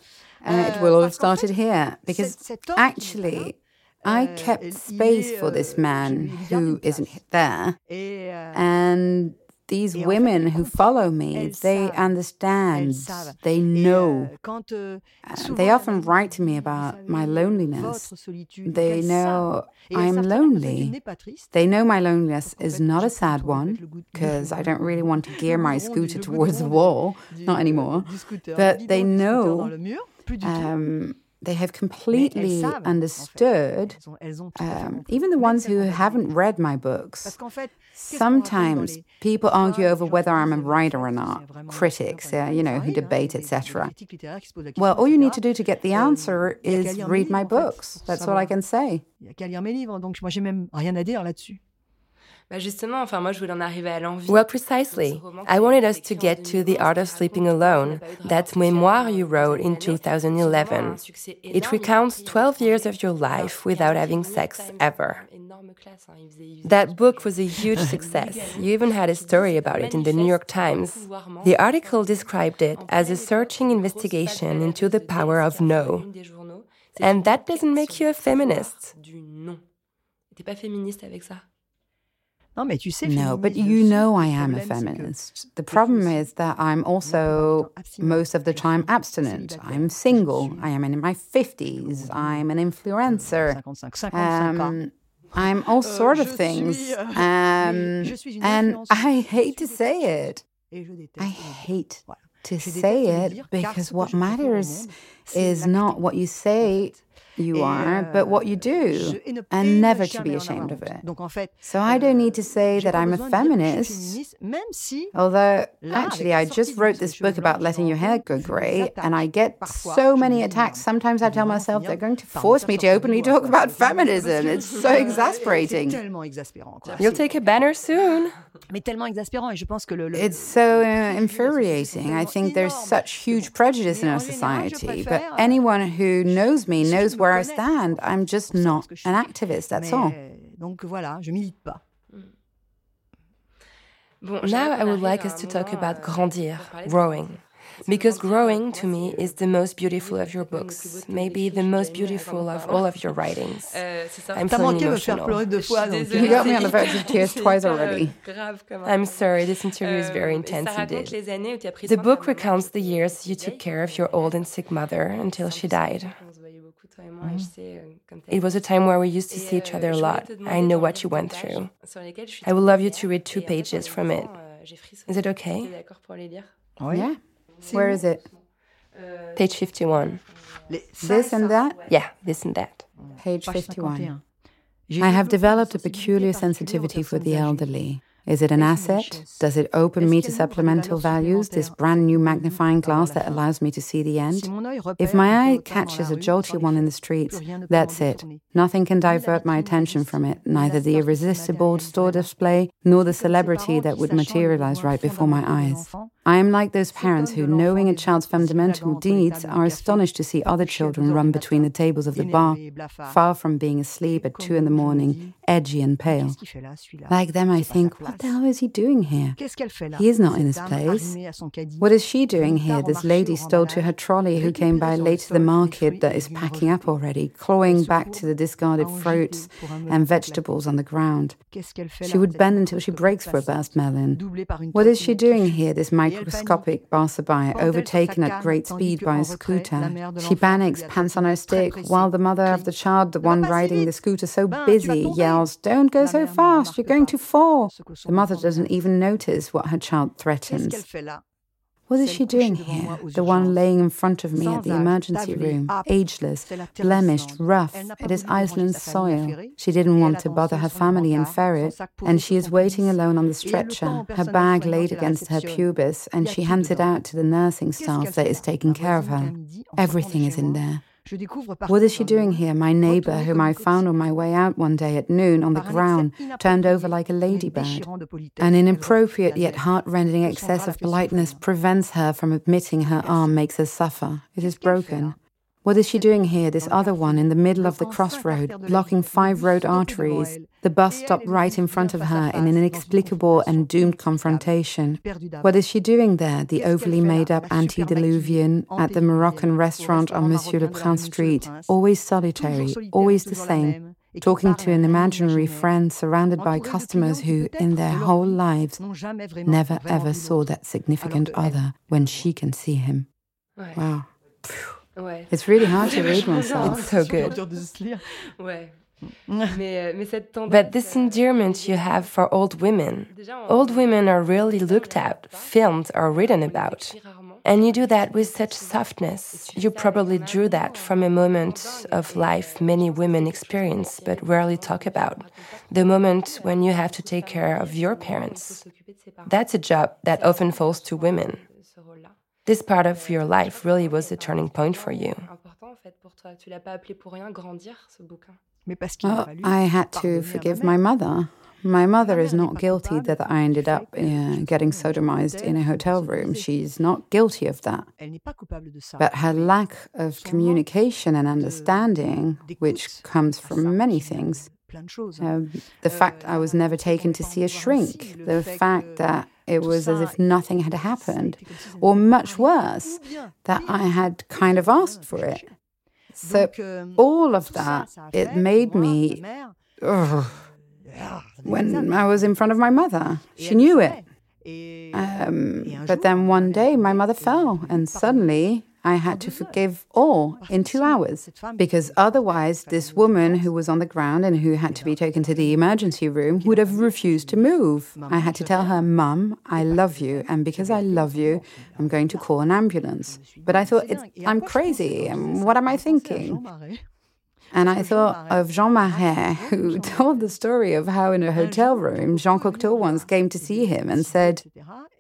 Uh, it will all have started here because actually, I kept space for this man who isn't there. And these women who follow me, they understand, they know. Uh, they often write to me about my loneliness. They know I'm lonely. They know my loneliness is not a sad one, because *laughs* I don't really want to *laughs* gear my scooter towards the wall, not anymore. But they know um, they have completely understood, um, even the ones who haven't read my books. Sometimes people argue over whether I'm a writer or not, critics, uh, you know, who debate, etc. Well, all you need to do to get the answer is read my books. That's all I can say. Well, precisely. I wanted us to get to The Art of Sleeping Alone, that memoir you wrote in 2011. It recounts 12 years of your life without having sex ever. That book was a huge *laughs* success. You even had a story about it in the New York Times. The article described it as a searching investigation into the power of no. And that doesn't make you a feminist. No, but you know I am a feminist. The problem is that I'm also most of the time abstinent. I'm single. I am in my 50s. I'm an influencer. Um, I'm all sort of things. Um, and I hate to say it. I hate to say it because what matters is not what you say you are, but what you do, and never to be ashamed of it. So I don't need to say that I'm a feminist, although actually I just wrote this book about letting your hair go grey, and I get so many attacks. Sometimes I tell myself they're going to force me to openly talk about feminism. It's so *laughs* exasperating. You'll take a banner soon. It's so uh, infuriating. I think there's such huge prejudice in our society, but anyone who knows me knows where I stand. I'm just not an activist, that's all. Now I would like us to talk about grandir, growing. Because growing to me is the most beautiful of your books, maybe the most beautiful of all of your writings. I'm feeling emotional. You got me on the verge of tears *laughs* twice already. I'm sorry, this interview is very intense indeed. The book recounts the years you took care of your old and sick mother until she died. Mm-hmm. It was a time where we used to see each other a lot. I know what you went through. I would love you to read two pages from it. Is it okay? Oh, yeah. Where is it? Page 51. This and that? Yeah, this and that. Page 51. I have developed a peculiar sensitivity for the elderly. Is it an asset? Does it open me to supplemental values, this brand new magnifying glass that allows me to see the end? If my eye catches a jolty one in the streets, that's it. Nothing can divert my attention from it, neither the irresistible store display nor the celebrity that would materialize right before my eyes. I am like those parents who, knowing a child's fundamental needs, are astonished to see other children run between the tables of the bar, far from being asleep at two in the morning, edgy and pale. Like them, I think, what the hell is he doing here? He is not in his place. What is she doing here, this lady stole to her trolley who came by late to the market that is packing up already, clawing back to the discarded fruits and vegetables on the ground? She would bend until she breaks for a burst melon. What is she doing here, this microscopic passerby, overtaken at great speed by a scooter? She panics, pants on her stick, while the mother of the child, the one riding the scooter so busy, yells, Don't go so fast, you're going to fall. The mother doesn't even notice what her child threatens. What is she doing here? The one laying in front of me at the emergency room, ageless, blemished, rough. It is Iceland's soil. She didn't want to bother her family in Ferret, and she is waiting alone on the stretcher, her bag laid against her pubis, and she hands it out to the nursing staff that is taking care of her. Everything is in there. What is she doing here? My neighbor, whom I found on my way out one day at noon on the ground, turned over like a ladybird. An inappropriate yet heart-rending excess of politeness prevents her from admitting her arm makes her suffer. It is broken. What is she doing here, this other one, in the middle of the crossroad, blocking five road arteries? The bus stopped right in front of her in an inexplicable and doomed confrontation. What is she doing there, the overly made up antediluvian, at the Moroccan restaurant on Monsieur le Prince Street, always solitary, always the same, talking to an imaginary friend surrounded by customers who, in their whole lives, never ever saw that significant other when she can see him? Wow. It's really hard to *laughs* read oneself. It's so good. Mm. But this endearment you have for old women, old women are really looked at, filmed, or written about. And you do that with such softness. You probably drew that from a moment of life many women experience but rarely talk about the moment when you have to take care of your parents. That's a job that often falls to women. This part of your life really was a turning point for you. Well, I had to forgive my mother. My mother is not guilty that I ended up uh, getting sodomized in a hotel room. She's not guilty of that. But her lack of communication and understanding, which comes from many things, uh, the fact I was never taken to see a shrink, the fact that it was as if nothing had happened, or much worse, that I had kind of asked for it. So, all of that, it made me. Ugh, when I was in front of my mother, she knew it. Um, but then one day my mother fell, and suddenly I had to forgive all in two hours because otherwise, this woman who was on the ground and who had to be taken to the emergency room would have refused to move. I had to tell her, Mum, I love you, and because I love you, I'm going to call an ambulance. But I thought, I'm crazy. What am I thinking? And I thought of Jean Marais, *laughs* who told the story of how in a hotel room, Jean Cocteau once came to see him and said,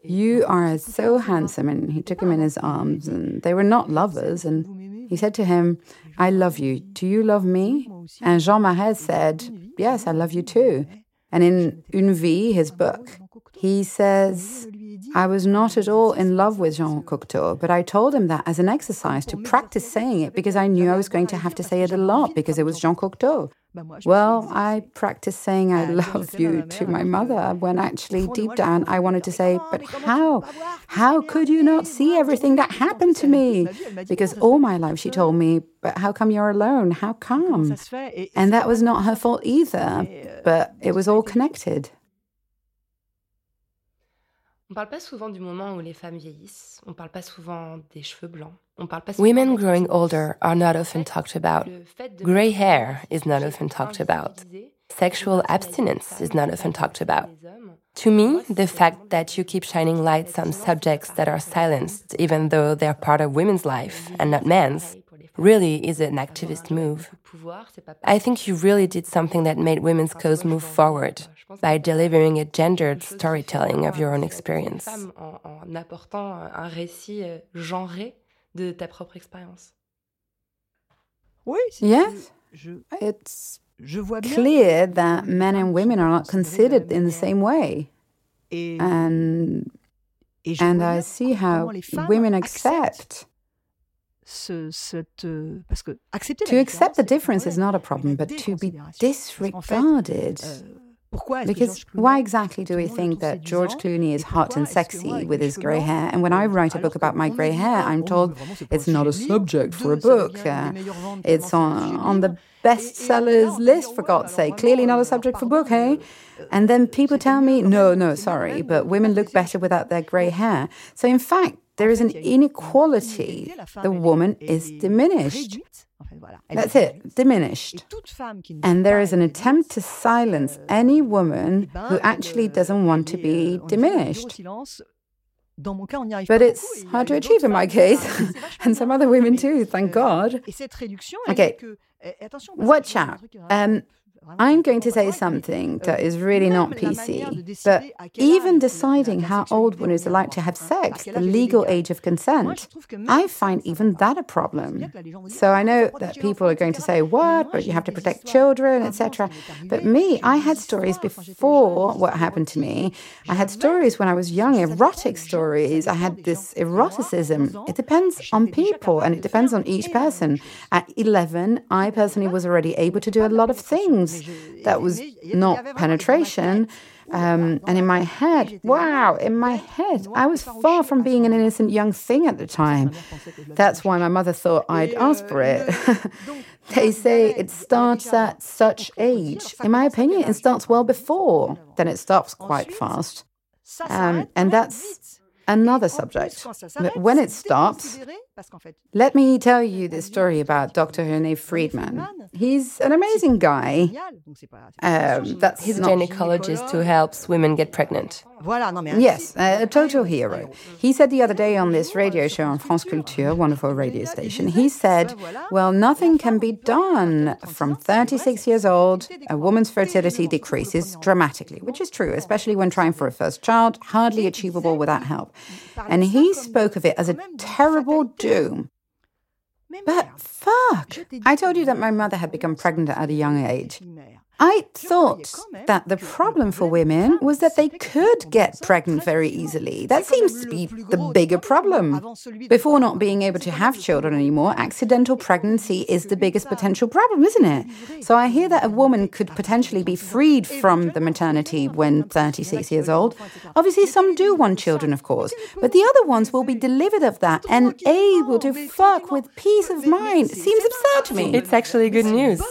You are so handsome. And he took him in his arms, and they were not lovers. And he said to him, I love you. Do you love me? And Jean Marais said, Yes, I love you too. And in Une Vie, his book, he says, I was not at all in love with Jean Cocteau, but I told him that as an exercise to practice saying it because I knew I was going to have to say it a lot because it was Jean Cocteau. Well, I practiced saying I love you to my mother when actually deep down I wanted to say, but how? How could you not see everything that happened to me? Because all my life she told me, but how come you're alone? How come? And that was not her fault either, but it was all connected. On parle pas souvent du moment où les femmes vieillissent. On parle pas souvent des cheveux blancs. On parle pas Women growing older are not often talked about. Gray hair is not often talked about. Sexual abstinence is not often talked about. To me, the fact that you keep shining lights on subjects that are silenced, even though they're part of women's life and not men's, really is an activist move. I think you really did something that made women's cause move forward by delivering a gendered storytelling of your own euh, experience. En apportant un récit euh, genré de ta propre expérience. Yes, it's clear that men and women are not considered in the same way. And, and I see how women accept to accept the difference is not a problem, but to be disregarded. Because why exactly do we think that George Clooney is hot and sexy with his grey hair? And when I write a book about my grey hair, I'm told it's not a subject for a book. Uh, it's on, on the bestsellers list, for God's sake. Clearly not a subject for book, hey? And then people tell me, no, no, sorry, but women look better without their grey hair. So in fact, there is an inequality. The woman is diminished. That's it, diminished. And there is an attempt to silence any woman who actually doesn't want to be diminished. But it's hard to achieve in my case, *laughs* and some other women too, thank God. Okay, watch out. Um, I'm going to say something that is really not PC, but even deciding how old one is allowed to have sex, the legal age of consent, I find even that a problem. So I know that people are going to say, what, but you have to protect children, etc. But me, I had stories before what happened to me. I had stories when I was young, erotic stories. I had this eroticism. It depends on people and it depends on each person. At 11, I personally was already able to do a lot of things that was not penetration. Um, and in my head, wow, in my head, I was far from being an innocent young thing at the time. That's why my mother thought I'd ask for it. *laughs* they say it starts at such age. In my opinion, it starts well before, then it stops quite fast. Um, and that's another subject. When it stops, let me tell you the story about Dr. René Frydman. He's an amazing guy. Um, that's He's a gynecologist who helps women get pregnant. Yes, a total hero. He said the other day on this radio show on France Culture, wonderful radio station, he said, Well, nothing can be done. From 36 years old, a woman's fertility decreases dramatically, which is true, especially when trying for a first child, hardly achievable without help. And he spoke of it as a terrible doom. But fuck! I told you that my mother had become pregnant at a young age. I thought that the problem for women was that they could get pregnant very easily. That seems to be the bigger problem. Before not being able to have children anymore, accidental pregnancy is the biggest potential problem, isn't it? So I hear that a woman could potentially be freed from the maternity when 36 years old. Obviously, some do want children, of course, but the other ones will be delivered of that and able to fuck with peace of mind. It seems absurd to me. It's actually good news.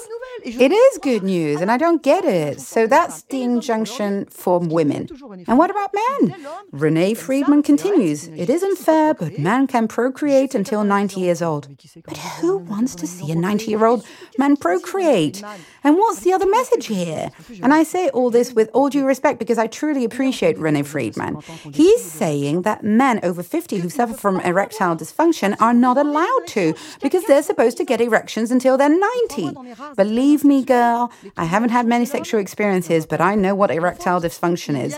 It is good news, and I don't get it. So that's the injunction for women. And what about men? René Frydman continues It isn't fair, but men can procreate until 90 years old. But who wants to see a 90 year old man procreate? And what's the other message here? And I say all this with all due respect because I truly appreciate René Frydman. He's saying that men over 50 who suffer from erectile dysfunction are not allowed to because they're supposed to get erections until they're 90. Believe me, girl, I haven't had many sexual experiences, but I know what erectile dysfunction is.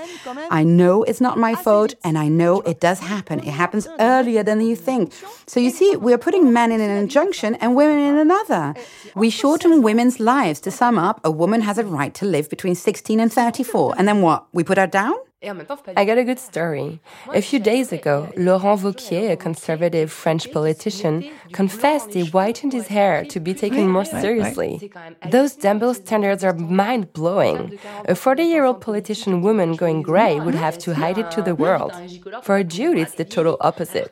I know it's not my fault, and I know it does happen. It happens earlier than you think. So you see, we're putting men in an injunction and women in another. We shorten women's lives to sum up, a woman has a right to live between 16 and 34. And then what? We put her down? I got a good story. A few days ago, Laurent Wauquiez, a conservative French politician, confessed he whitened his hair to be taken more seriously. Those double standards are mind blowing. A 40 year old politician woman going gray would have to hide it to the world. For a Jew, it's the total opposite.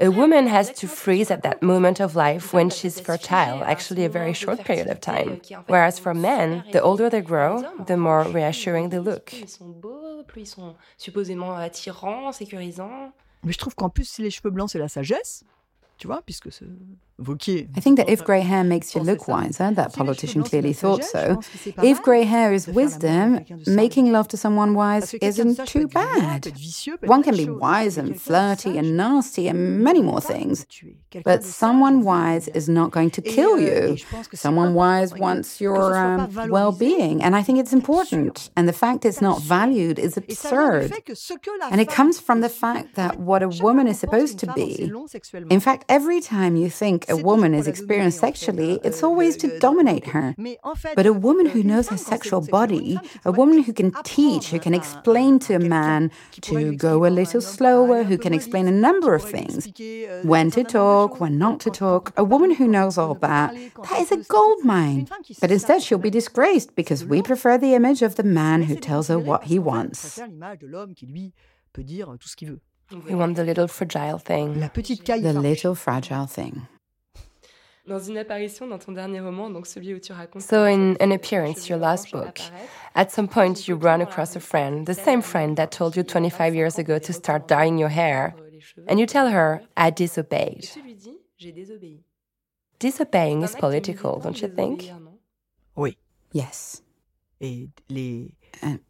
A woman has to freeze at that moment of life when she's fertile, actually a very short period of time. Whereas for men, the older they grow, the more reassuring they look. Ils sont supposément attirants, sécurisants. Mais je trouve qu'en plus, si les cheveux blancs, c'est la sagesse, tu vois, puisque ce. I think that if grey hair makes you look wiser, that politician clearly thought so. If grey hair is wisdom, making love to someone wise isn't too bad. One can be wise and flirty and nasty and many more things. But someone wise is not going to kill you. Someone wise wants your um, well being. And I think it's important. And the fact it's not valued is absurd. And it comes from the fact that what a woman is supposed to be. In fact, every time you think a woman is experienced sexually, it's always to dominate her. But a woman who knows her sexual body, a woman who can teach, who can explain to a man to go a little slower, who can explain a number of things when to talk, when not to talk, a woman who knows all that, that is a gold mine. But instead, she'll be disgraced because we prefer the image of the man who tells her what he wants. We want the little fragile thing. The little fragile thing. Dans une apparition dans ton dernier roman, donc celui où tu racontes. So, in an appearance, your last book, at some point you run across a friend, the same friend that told you 25 years ago to start dyeing your hair, and you tell her, I disobeyed. Disobeying is political, don't you think? Oui. Yes. Et les,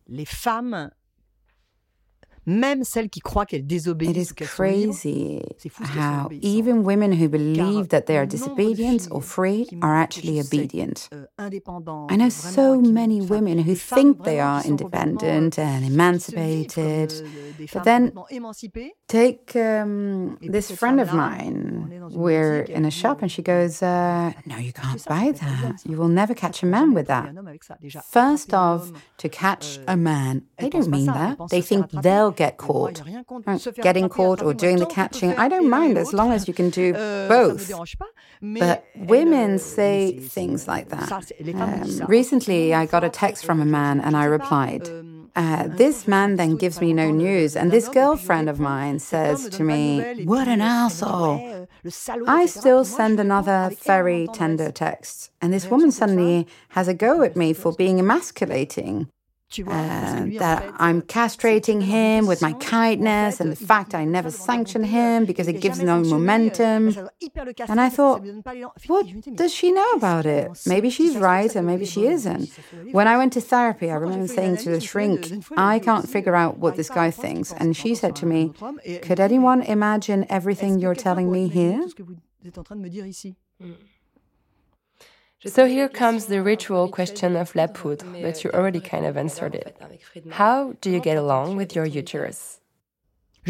les femmes même celles qui croient qu'elles désobéissent. It is crazy how even women who believe that they are disobedient or free are actually obedient. Euh, I know so many women who think they are independent and emancipated, but then take um, this friend of mine. We're in a shop and she goes, uh, No, you can't buy that. You will never catch a man with that. First off, to catch a man, they don't mean that. They think they'll get caught. Getting caught or doing the catching, I don't mind as long as you can do both. But women say things like that. Um, recently, I got a text from a man and I replied. Uh, this man then gives me no news, and this girlfriend of mine says to me, What an asshole! I still send another very tender text, and this woman suddenly has a go at me for being emasculating. Uh, that I'm castrating him with my kindness and the fact I never sanction him because it gives no momentum. And I thought, what does she know about it? Maybe she's right and maybe she isn't. When I went to therapy, I remember saying to the shrink, I can't figure out what this guy thinks. And she said to me, Could anyone imagine everything you're telling me here? So here comes the ritual question of la poudre, but you already kind of answered it. How do you get along with your uterus?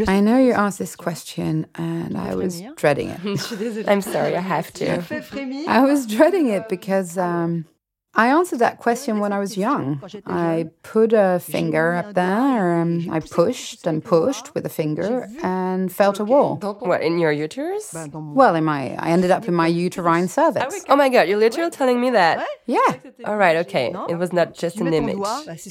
I know you asked this question and I was dreading it. *laughs* I'm sorry, I have to. *laughs* I was dreading it because um, I answered that question when I was young. I put a finger up there, and I pushed and pushed with a finger and felt a wall. What, in your uterus? Well, in my, I ended up in my uterine cervix. Oh my god, you're literally telling me that? Yeah. All right, okay. It was not just an image.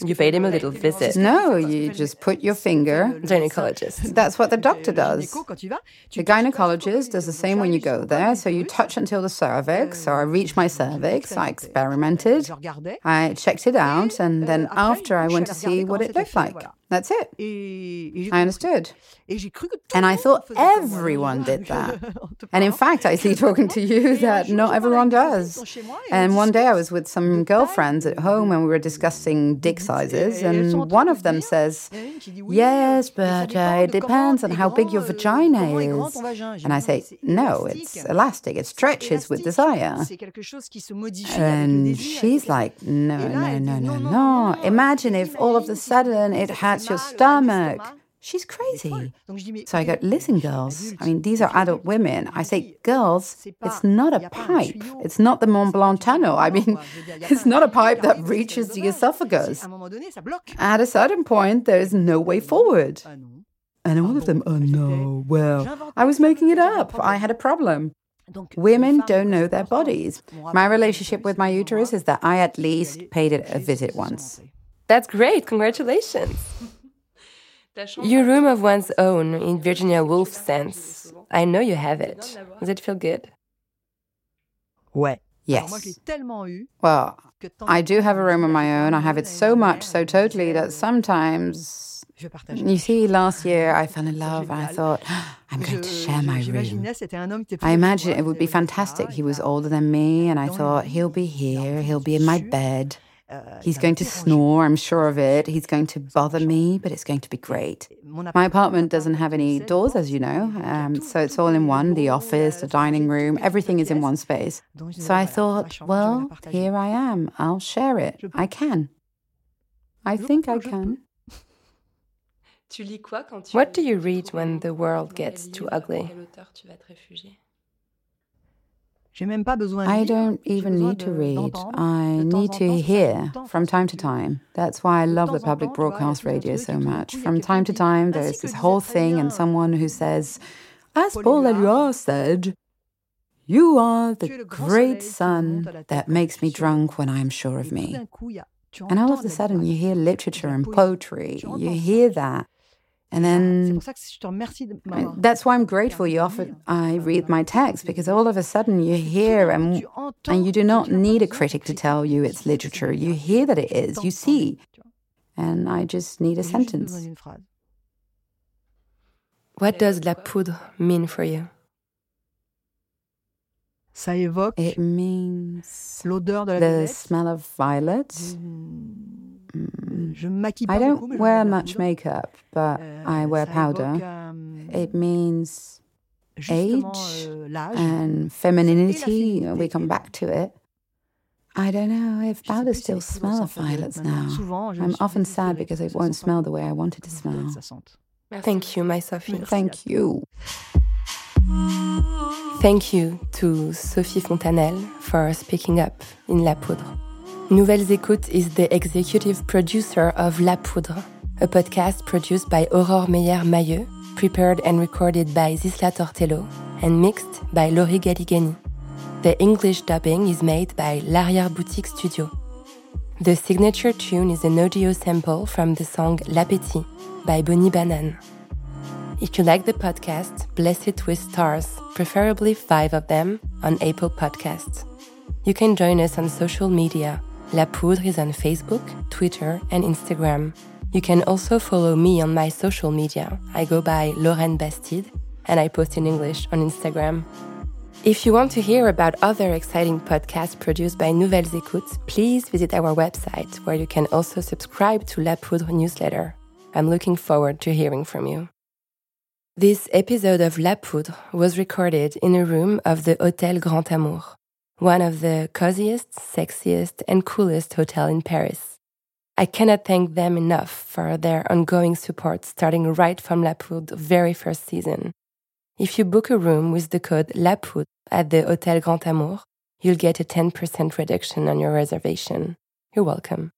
You paid him a little visit. No, you just put your finger. Gynecologist. That's what the doctor does. The gynecologist does the same when you go there. So you touch until the cervix. So I reached my cervix. I experimented I checked it out, and then after I went to see what it looked like. That's it. I understood. And I thought everyone did *laughs* that. *laughs* And in fact, I see *laughs* talking to you that not everyone does. And one day I was with some girlfriends at home and we were discussing dick sizes, and one of them says, Yes, but uh, it depends on how big your vagina is. And I say, No, it's elastic, it stretches with desire. And she's like, No, no, no, no, no. Imagine if all of a sudden it hurts your stomach. She's crazy. So I go, listen, girls. I mean, these are adult women. I say, girls, it's not a pipe. It's not the Mont Blanc tunnel. I mean, *laughs* it's not a pipe that reaches the esophagus. At a certain point, there is no way forward. And all of them, oh no, well, I was making it up. I had a problem. Women don't know their bodies. My relationship with my uterus is that I at least paid it a visit once. That's great. Congratulations. *laughs* Your room of one's own in Virginia Woolf sense. I know you have it. Does it feel good? Ouais. Yes. Well, I do have a room of my own. I have it so much, so totally that sometimes. You see, last year I fell in love and I thought, ah, I'm going to share my room. I imagined it would be fantastic. He was older than me, and I thought, he'll be here, he'll be in my bed. He's going to snore, I'm sure of it. He's going to bother me, but it's going to be great. My apartment doesn't have any doors, as you know, um, so it's all in one the office, the dining room, everything is in one space. So I thought, well, here I am. I'll share it. I can. I think I can. What do you read when the world gets too ugly? I don't even need to read. I need to hear from time to time. That's why I love the public broadcast radio so much. From time to time, there's this whole thing and someone who says, as Paul Éluard said, you are the great sun that makes me drunk when I am sure of me. And all of a sudden, you hear literature and poetry. You hear that. And then that's why I'm grateful you offered I read my text because all of a sudden you hear and, and you do not need a critic to tell you it's literature. You hear that it is, you see. And I just need a sentence. What does la poudre mean for you? It means the smell of violets. Mm. I don't wear much makeup, but I wear powder. It means age and femininity. We come back to it. I don't know if powder still smell of violets now. I'm often sad because it won't smell the way I want it to smell. Thank you, my Sophie. Thank you. Thank you to Sophie Fontanel for speaking up in La Poudre. Nouvelles Écoutes is the executive producer of La Poudre, a podcast produced by Aurore Meyer-Mailleux, prepared and recorded by Zisla Tortello, and mixed by Laurie Galigani. The English dubbing is made by L'Arrière Boutique Studio. The signature tune is an audio sample from the song L'Appétit by Bonnie Banane. If you like the podcast, bless it with stars, preferably five of them, on Apple Podcasts. You can join us on social media La Poudre is on Facebook, Twitter, and Instagram. You can also follow me on my social media. I go by Lauren Bastide and I post in English on Instagram. If you want to hear about other exciting podcasts produced by Nouvelles Écoutes, please visit our website where you can also subscribe to La Poudre newsletter. I'm looking forward to hearing from you. This episode of La Poudre was recorded in a room of the Hôtel Grand Amour one of the coziest, sexiest, and coolest hotel in Paris. I cannot thank them enough for their ongoing support starting right from La Poudre very first season. If you book a room with the code La Poudre at the Hotel Grand Amour, you'll get a 10% reduction on your reservation. You're welcome.